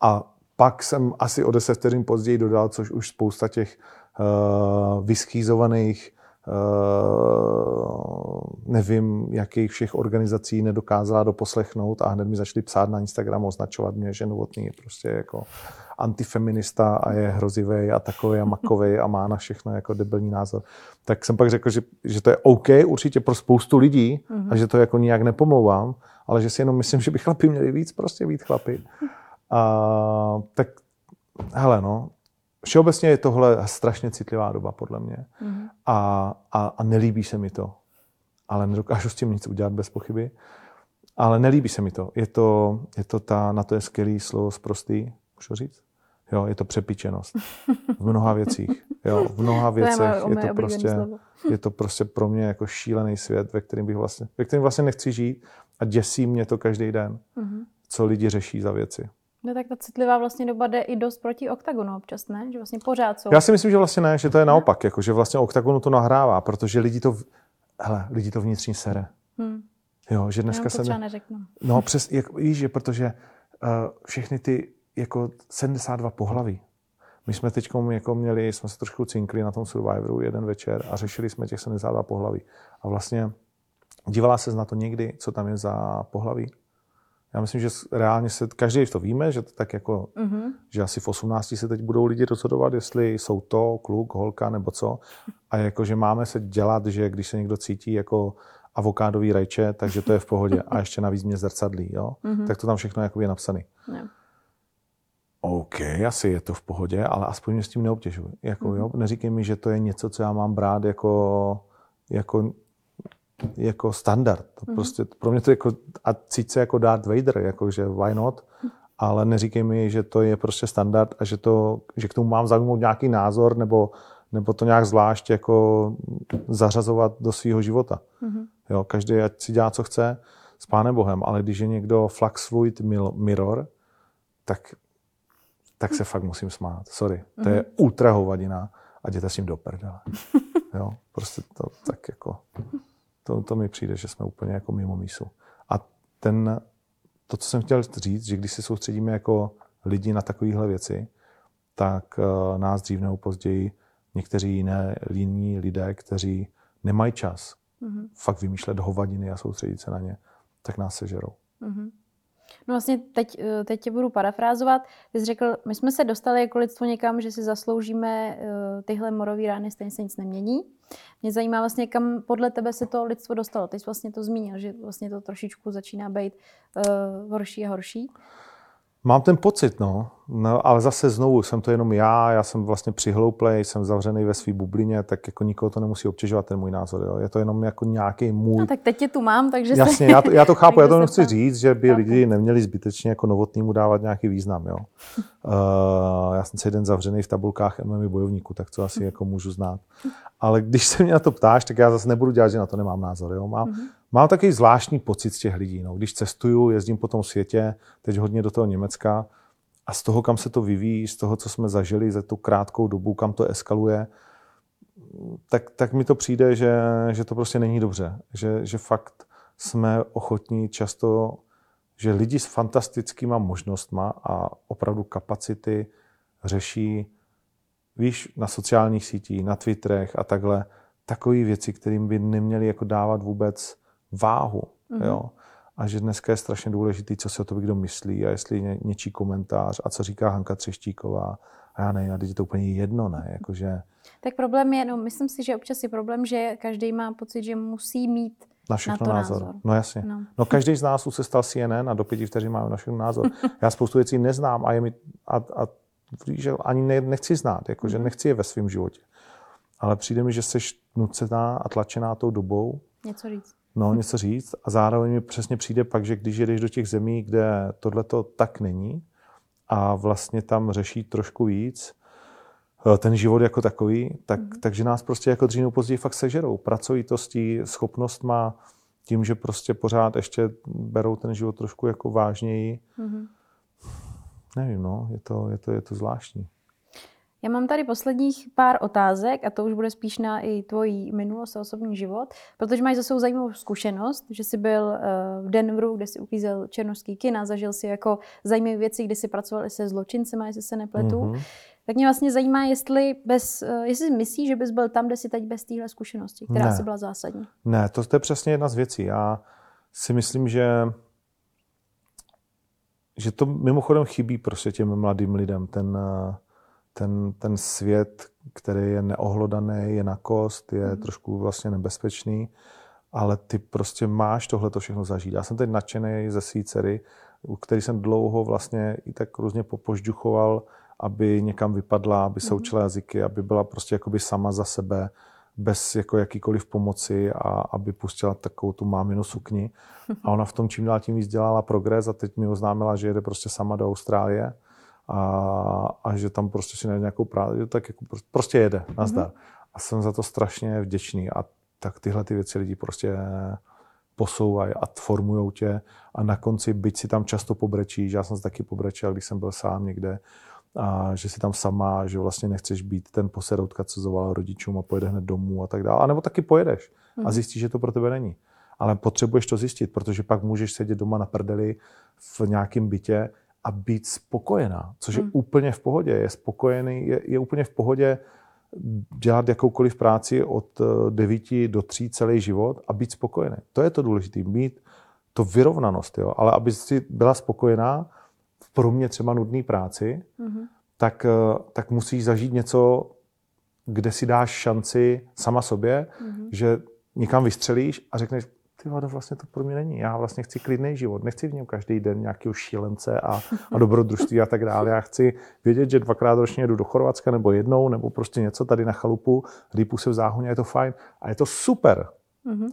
S2: a pak jsem asi o deset vteřin později dodal, což už spousta těch uh, vyschýzovaných Uh, nevím, jakých všech organizací nedokázala doposlechnout a hned mi začali psát na Instagram, označovat mě, že Novotný je prostě jako antifeminista a je hrozivý a takový a makový a má na všechno jako debilní názor. Tak jsem pak řekl, že, že to je OK určitě pro spoustu lidí mm-hmm. a že to jako nijak nepomlouvám, ale že si jenom myslím, že by chlapi měli víc prostě být chlapi. A, tak hele no, všeobecně je tohle strašně citlivá doba, podle mě. Mm-hmm. A, a, a nelíbí se mi to. Ale nedokážu s tím nic udělat bez pochyby. Ale nelíbí se mi to. Je to, je to ta, na to je skvělý slovo zprostý, můžu říct? Jo, je to přepičenost. V mnoha věcích. Jo, v mnoha věcech je, to prostě, je to prostě pro mě jako šílený svět, ve kterém bych vlastně, ve kterém vlastně nechci žít a děsí mě to každý den, mm-hmm. co lidi řeší za věci.
S1: No tak ta citlivá vlastně doba jde i dost proti oktagonu občas, ne? Že vlastně pořád jsou.
S2: Já si myslím, že vlastně ne, že to je naopak, jako, že vlastně oktagonu to nahrává, protože lidi to, hele, lidi to vnitřní sere. Hmm. Jo, že dneska
S1: Já
S2: to
S1: třeba neřeknu.
S2: No, přes, jak, víš, že protože uh, všechny ty jako 72 pohlaví, my jsme teď jako měli, jsme se trošku cinkli na tom Survivoru jeden večer a řešili jsme těch 72 pohlaví. A vlastně dívala se na to někdy, co tam je za pohlaví? Já myslím, že reálně se, každý to víme, že to tak jako, mm-hmm. že asi v 18 se teď budou lidi rozhodovat, jestli jsou to kluk, holka nebo co. A jako, že máme se dělat, že když se někdo cítí jako avokádový rajče, takže to je v pohodě. A ještě navíc mě zrcadlí, jo? Mm-hmm. Tak to tam všechno je napsané. Yeah. OK, asi je to v pohodě, ale aspoň mě s tím neobtěžuji. Jako, mm-hmm. jo? Neříkej mi, že to je něco, co já mám brát jako, jako jako standard. To mm-hmm. prostě, pro mě to jako, a cít se jako Darth Vader, jako, že why not, ale neříkej mi, že to je prostě standard a že, to, že k tomu mám zaujmout nějaký názor nebo, nebo to nějak zvlášť jako zařazovat do svého života. Mm-hmm. Jo, každý ať si dělá, co chce s Pánem Bohem, ale když je někdo flax fluid mirror, tak, tak se fakt musím smát. Sorry. To je mhm. ultra hovadina a jděte s ním do prdele. Jo, prostě to tak jako... To, to mi přijde, že jsme úplně jako mimo mísu. A ten, to, co jsem chtěl říct, že když se soustředíme jako lidi na takovéhle věci, tak uh, nás dřív nebo později někteří jiné jiní lidé, kteří nemají čas mm-hmm. fakt vymýšlet hovadiny a soustředit se na ně, tak nás sežerou. Mm-hmm.
S1: No vlastně teď, eh, teď tě budu parafrázovat. Ty jsi řekl, my jsme se dostali jako lidstvo někam, že si zasloužíme uh, tyhle morové rány, stejně se nic nemění. Mě zajímá vlastně, kam podle tebe se to lidstvo dostalo. Ty jsi vlastně to zmínil, že vlastně to trošičku začíná být uh, horší a horší.
S2: Mám ten pocit, no. No. ale zase znovu, jsem to jenom já, já jsem vlastně přihlouplej, jsem zavřený ve své bublině, tak jako nikoho to nemusí obtěžovat, ten můj názor. Jo. Je to jenom jako nějaký můj... No,
S1: tak teď tě tu mám, takže...
S2: Jasně, já to, já to chápu, já to nechci říct, že by lidi neměli zbytečně jako novotnýmu dávat nějaký význam. Jo. Uh, já jsem se jeden zavřený v tabulkách MMA bojovníků, tak to asi jako můžu znát. Ale když se mě na to ptáš, tak já zase nebudu dělat, že na to nemám názor. Jo. Mám, mm-hmm Mám takový zvláštní pocit z těch lidí. No. Když cestuju, jezdím po tom světě, teď hodně do toho Německa, a z toho, kam se to vyvíjí, z toho, co jsme zažili za tu krátkou dobu, kam to eskaluje, tak, tak mi to přijde, že, že to prostě není dobře. Že, že fakt jsme ochotní často, že lidi s fantastickýma možnostma a opravdu kapacity řeší, víš, na sociálních sítích, na Twitterech a takhle, takové věci, kterým by neměli jako dávat vůbec váhu. Mm-hmm. Jo? A že dneska je strašně důležitý, co si o to kdo myslí a jestli ně, něčí komentář a co říká Hanka Třeštíková. A já nevím, a teď je to úplně jedno, ne? Jakože...
S1: Tak problém je, no myslím si, že občas je problém, že každý má pocit, že musí mít
S2: na všechno na názor. názor. No jasně. No. no každý z nás se stal CNN a do pěti vteřin máme na všechno názor. Já spoustu věcí neznám a, je mi, a, a že ani ne, nechci znát, jakože mm. nechci je ve svém životě. Ale přijde mi, že jsi nucená a tlačená tou dobou.
S1: Něco říct
S2: no, něco říct. A zároveň mi přesně přijde pak, že když jedeš do těch zemí, kde tohle to tak není a vlastně tam řeší trošku víc eh, ten život jako takový, tak, mm. takže nás prostě jako dřív později fakt sežerou. Pracovitostí, schopnostma, tím, že prostě pořád ještě berou ten život trošku jako vážněji. Mm. Nevím, no, je to, je to, je to zvláštní.
S1: Já mám tady posledních pár otázek a to už bude spíš na i tvojí minulost a osobní život, protože máš za svou zajímavou zkušenost, že jsi byl eh, v Denveru, kde jsi uklízel černoský kina, zažil si jako zajímavé věci, kde jsi pracoval i se zločincema, jestli se nepletu. Mm-hmm. Tak mě vlastně zajímá, jestli, bez, eh, jestli myslíš, že bys byl tam, kde jsi teď bez téhle zkušenosti, která ne. si byla zásadní.
S2: Ne, to, je přesně jedna z věcí. Já si myslím, že že to mimochodem chybí prostě těm mladým lidem, ten, uh, ten, ten svět, který je neohlodaný, je na kost, je mm. trošku vlastně nebezpečný, ale ty prostě máš tohle to všechno zažít. Já jsem teď nadšený ze své dcery, u který jsem dlouho vlastně i tak různě popožďuchoval, aby někam vypadla, aby se mhm. učila jazyky, aby byla prostě jakoby sama za sebe, bez jako jakýkoliv pomoci a aby pustila takovou tu máminu sukni. A ona v tom čím dál tím víc dělala progres a teď mi oznámila, že jede prostě sama do Austrálie a, a že tam prostě si najde nějakou práci, tak jako prostě jede, nazdar. Mm-hmm. A jsem za to strašně vděčný a tak tyhle ty věci lidi prostě posouvají a formují tě a na konci, byť si tam často pobrečíš, já jsem se taky pobrečel, když jsem byl sám někde, a že si tam sama, že vlastně nechceš být ten poseroutka, co zoval rodičům a pojede hned domů a tak dále. A nebo taky pojedeš a mhm. zjistíš, že to pro tebe není. Ale potřebuješ to zjistit, protože pak můžeš sedět doma na prdeli v nějakém bytě a být spokojená, což je hmm. úplně v pohodě. Je spokojený, je, je úplně v pohodě dělat jakoukoliv práci od 9 eh, do 3 celý život a být spokojený. To je to důležité, mít to vyrovnanost, jo? ale aby si byla spokojená v pro mě třeba nudné práci, mm-hmm. tak, eh, tak musíš zažít něco, kde si dáš šanci sama sobě, mm-hmm. že někam vystřelíš a řekneš, ty vado, vlastně to pro mě není. Já vlastně chci klidný život. Nechci v něm každý den nějakého šílence a, a dobrodružství a tak dále. Já chci vědět, že dvakrát ročně jdu do Chorvatska nebo jednou, nebo prostě něco tady na chalupu, rýpu se v záhoně, je to fajn. A je to super. Mm-hmm.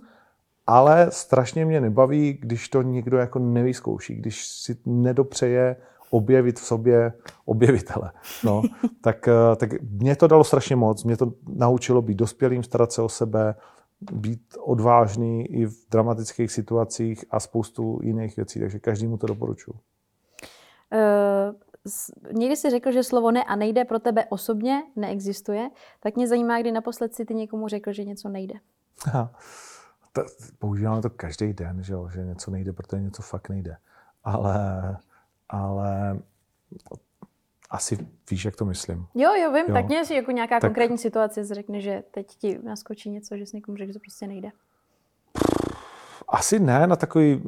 S2: Ale strašně mě nebaví, když to nikdo jako nevyzkouší, když si nedopřeje objevit v sobě objevitele. No, tak, eh, tak mě to dalo strašně moc. Mě to naučilo být dospělým, starat se o sebe, být odvážný i v dramatických situacích a spoustu jiných věcí, takže každému to doporučuji.
S1: Uh, někdy jsi řekl, že slovo ne a nejde pro tebe osobně neexistuje, tak mě zajímá, kdy naposled si ty někomu řekl, že něco nejde.
S2: Aha. To, používáme to každý den, že, jo, že něco nejde, protože něco fakt nejde. Ale, ale asi víš, jak to myslím.
S1: Jo, jo, vím, jo. tak mě jako nějaká tak... konkrétní situace řekne, že teď ti naskočí něco, že s někomu řekl, že to prostě nejde.
S2: Asi ne, na takový,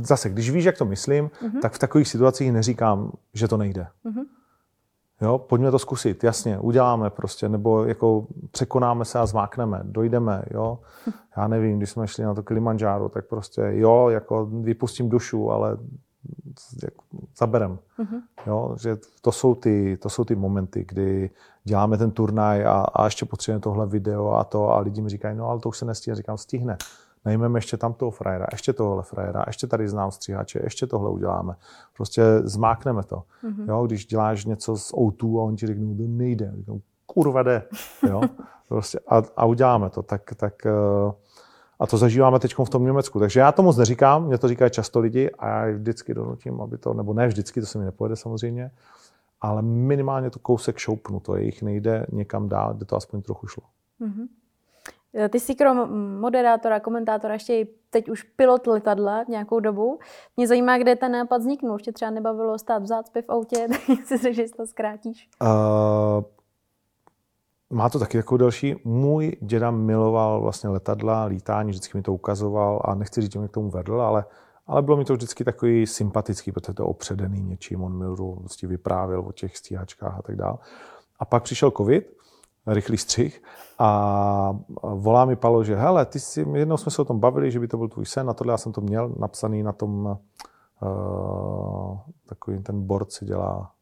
S2: zase, když víš, jak to myslím, uh-huh. tak v takových situacích neříkám, že to nejde. Uh-huh. Jo, pojďme to zkusit, jasně, uděláme prostě, nebo jako překonáme se a zmákneme, dojdeme, jo. Já nevím, když jsme šli na to Kilimanjaro, tak prostě jo, jako vypustím dušu, ale zaberem. Mm-hmm. Jo, že to jsou, ty, to jsou ty momenty, kdy děláme ten turnaj a, a ještě potřebujeme tohle video a to a lidi mi říkají, no ale to už se nestihne. Říkám, stihne. Najmeme ještě tam toho frajera, ještě tohle frajera, ještě tady znám stříhače, ještě tohle uděláme. Prostě zmákneme to. Mm-hmm. Jo, když děláš něco z O2 a oni ti řeknou, to nejde. Říkám, kurva jde. Jo? Prostě a, a uděláme to. Tak, tak uh, a to zažíváme teď v tom Německu. Takže já to moc neříkám, mě to říkají často lidi a já vždycky donutím, aby to, nebo ne vždycky, to se mi nepojede samozřejmě, ale minimálně to kousek šoupnu, to jejich nejde někam dál, kde to aspoň trochu šlo. Mm-hmm.
S1: Ty jsi krom moderátora, komentátora, ještě teď už pilot letadla nějakou dobu. Mě zajímá, kde ten nápad vzniknul. Ještě třeba nebavilo stát v zácpě v autě, tak si řekl, že to zkrátíš. Uh,
S2: má to taky jako další. Můj děda miloval vlastně letadla, lítání, vždycky mi to ukazoval a nechci říct, že mě k tomu vedl, ale, ale bylo mi to vždycky takový sympatický, protože to opředený něčím, on mi vlastně vyprávěl o těch stíhačkách a tak dále. A pak přišel covid, rychlý střih a volá mi Palo, že hele, ty si, jednou jsme se o tom bavili, že by to byl tvůj sen, na tohle já jsem to měl napsaný na tom, uh, takový ten board si dělá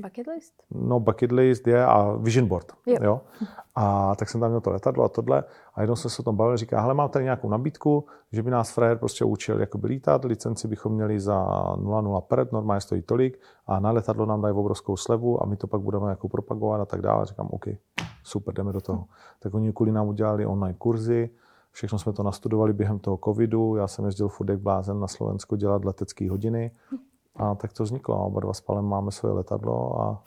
S1: Bucket list?
S2: No, bucket list je a vision board. Jo. jo. A tak jsem tam měl to letadlo a tohle. A jednou jsem se o tom bavil, říká, hele, mám tady nějakou nabídku, že by nás frajer prostě učil jakoby lítat, licenci bychom měli za 0,0 per, normálně stojí tolik a na letadlo nám dají obrovskou slevu a my to pak budeme jako propagovat a tak dále. Říkám, OK, super, jdeme do toho. Tak oni kvůli nám udělali online kurzy, všechno jsme to nastudovali během toho covidu, já jsem jezdil furt jak blázen na Slovensko dělat letecké hodiny, a tak to vzniklo. Oba dva s Palem máme svoje letadlo a,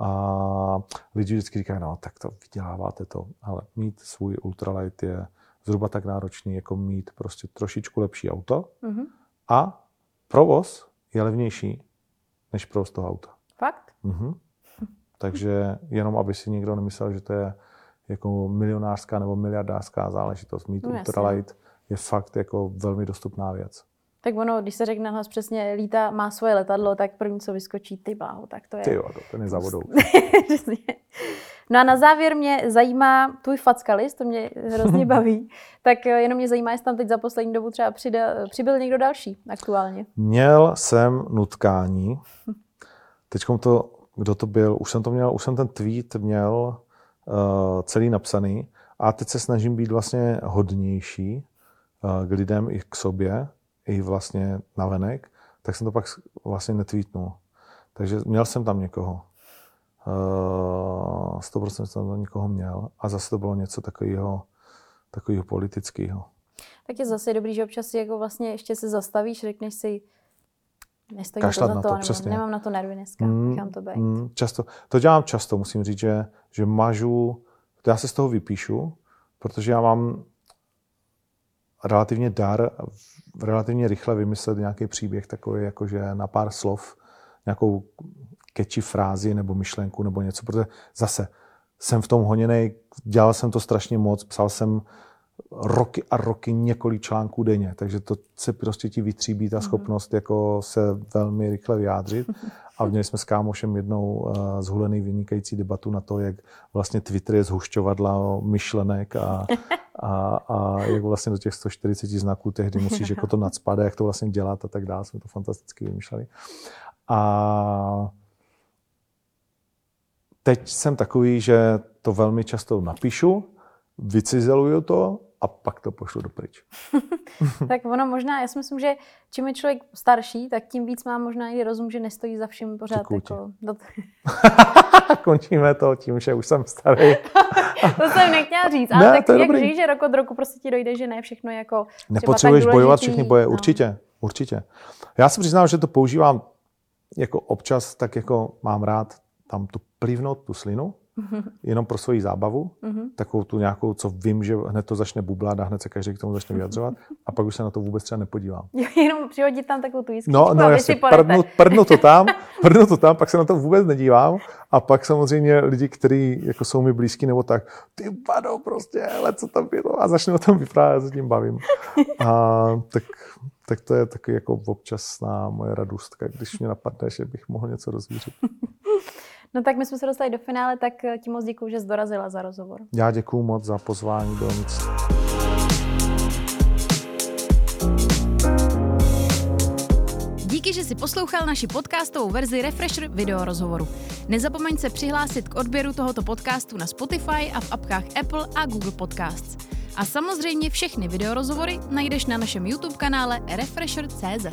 S2: a lidi vždycky říkají, no tak to vyděláváte to. Ale mít svůj ultralight je zhruba tak náročný, jako mít prostě trošičku lepší auto mm-hmm. a provoz je levnější než provoz toho auta.
S1: Fakt?
S2: Mm-hmm. Takže jenom, aby si někdo nemyslel, že to je jako milionářská nebo miliardářská záležitost. Mít no, ultralight je fakt jako velmi dostupná věc.
S1: Tak ono, když se řekne hlas přesně, líta má svoje letadlo, tak první, co vyskočí, ty bláho, tak to je...
S2: Ty jo, to je za vodou.
S1: no a na závěr mě zajímá tvůj fackalist, to mě hrozně baví, tak jenom mě zajímá, jestli tam teď za poslední dobu třeba přidal, přibyl někdo další aktuálně.
S2: Měl jsem nutkání, teď to, kdo to byl, už jsem to měl, už jsem ten tweet měl uh, celý napsaný. A teď se snažím být vlastně hodnější uh, k lidem i k sobě, i vlastně navenek, tak jsem to pak vlastně netweetnul. Takže měl jsem tam někoho. Uh, 100% jsem tam někoho měl. A zase to bylo něco takového, takového politického.
S1: Tak je zase dobrý, že občas si jako vlastně ještě se zastavíš, řekneš si, nestojí
S2: Kašlat
S1: to za
S2: na
S1: to,
S2: to,
S1: nebo
S2: přesně.
S1: nemám na to nervy dneska,
S2: Mm,
S1: nechám to být.
S2: Mm, často, to dělám často, musím říct, že, že mažu, já se z toho vypíšu, protože já mám relativně dar relativně rychle vymyslet nějaký příběh takový, jakože na pár slov, nějakou catchy frázi nebo myšlenku nebo něco, protože zase jsem v tom honěný, dělal jsem to strašně moc, psal jsem roky a roky několik článků denně, takže to se prostě ti vytříbí ta schopnost jako se velmi rychle vyjádřit. A měli jsme s kámošem jednou uh, zhulený vynikající debatu na to, jak vlastně Twitter je zhušťovadla myšlenek a, a, a jak vlastně do těch 140 znaků tehdy musíš jako to nadspat, jak to vlastně dělat a tak dále. Jsme to fantasticky vymýšleli. A teď jsem takový, že to velmi často napíšu, vycizeluju to a pak to pošlu do pryč.
S1: Tak ono možná, já si myslím, že čím je člověk starší, tak tím víc má možná i rozum, že nestojí za vším pořád. Jako.
S2: Končíme to tím, že už jsem starý.
S1: to jsem nechtěla říct,
S2: Ne,
S1: ale tak
S2: to je
S1: jak
S2: dobrý.
S1: že rok od roku prostě ti dojde, že ne všechno je jako
S2: Nepotřebuješ
S1: tak
S2: bojovat všechny boje,
S1: no.
S2: určitě, určitě. Já si přiznám, že to používám jako občas, tak jako mám rád tam tu plivnout tu slinu, jenom pro svoji zábavu,
S1: Mhm.
S2: takovou tu nějakou, co vím, že hned to začne bublat a hned se každý k tomu začne vyjadřovat a pak už se na to vůbec třeba nepodívám.
S1: Jenom přihodit tam takovou tu jiskřičku
S2: No, no jasně, prdnu, prdnu, to tam, prdnu to tam, pak se na to vůbec nedívám a pak samozřejmě lidi, kteří jako jsou mi blízký nebo tak, ty pado prostě, ale co tam bylo a začnu o tom vyprávět, se tím bavím. A tak, tak to je taky jako občasná moje radostka, když mě napadne, že bych mohl něco rozvířit.
S1: No tak my jsme se dostali do finále, tak eh, ti moc děkuju, že jsi dorazila za rozhovor.
S2: Já děkuju moc za pozvání, bylo nic.
S3: Díky, že si poslouchal naši podcastovou verzi Refresher video rozhovoru. Nezapomeň se přihlásit k odběru tohoto podcastu na Spotify a v apkách Apple a Google Podcasts. A samozřejmě všechny videorozhovory najdeš na našem YouTube kanále Refresher.cz.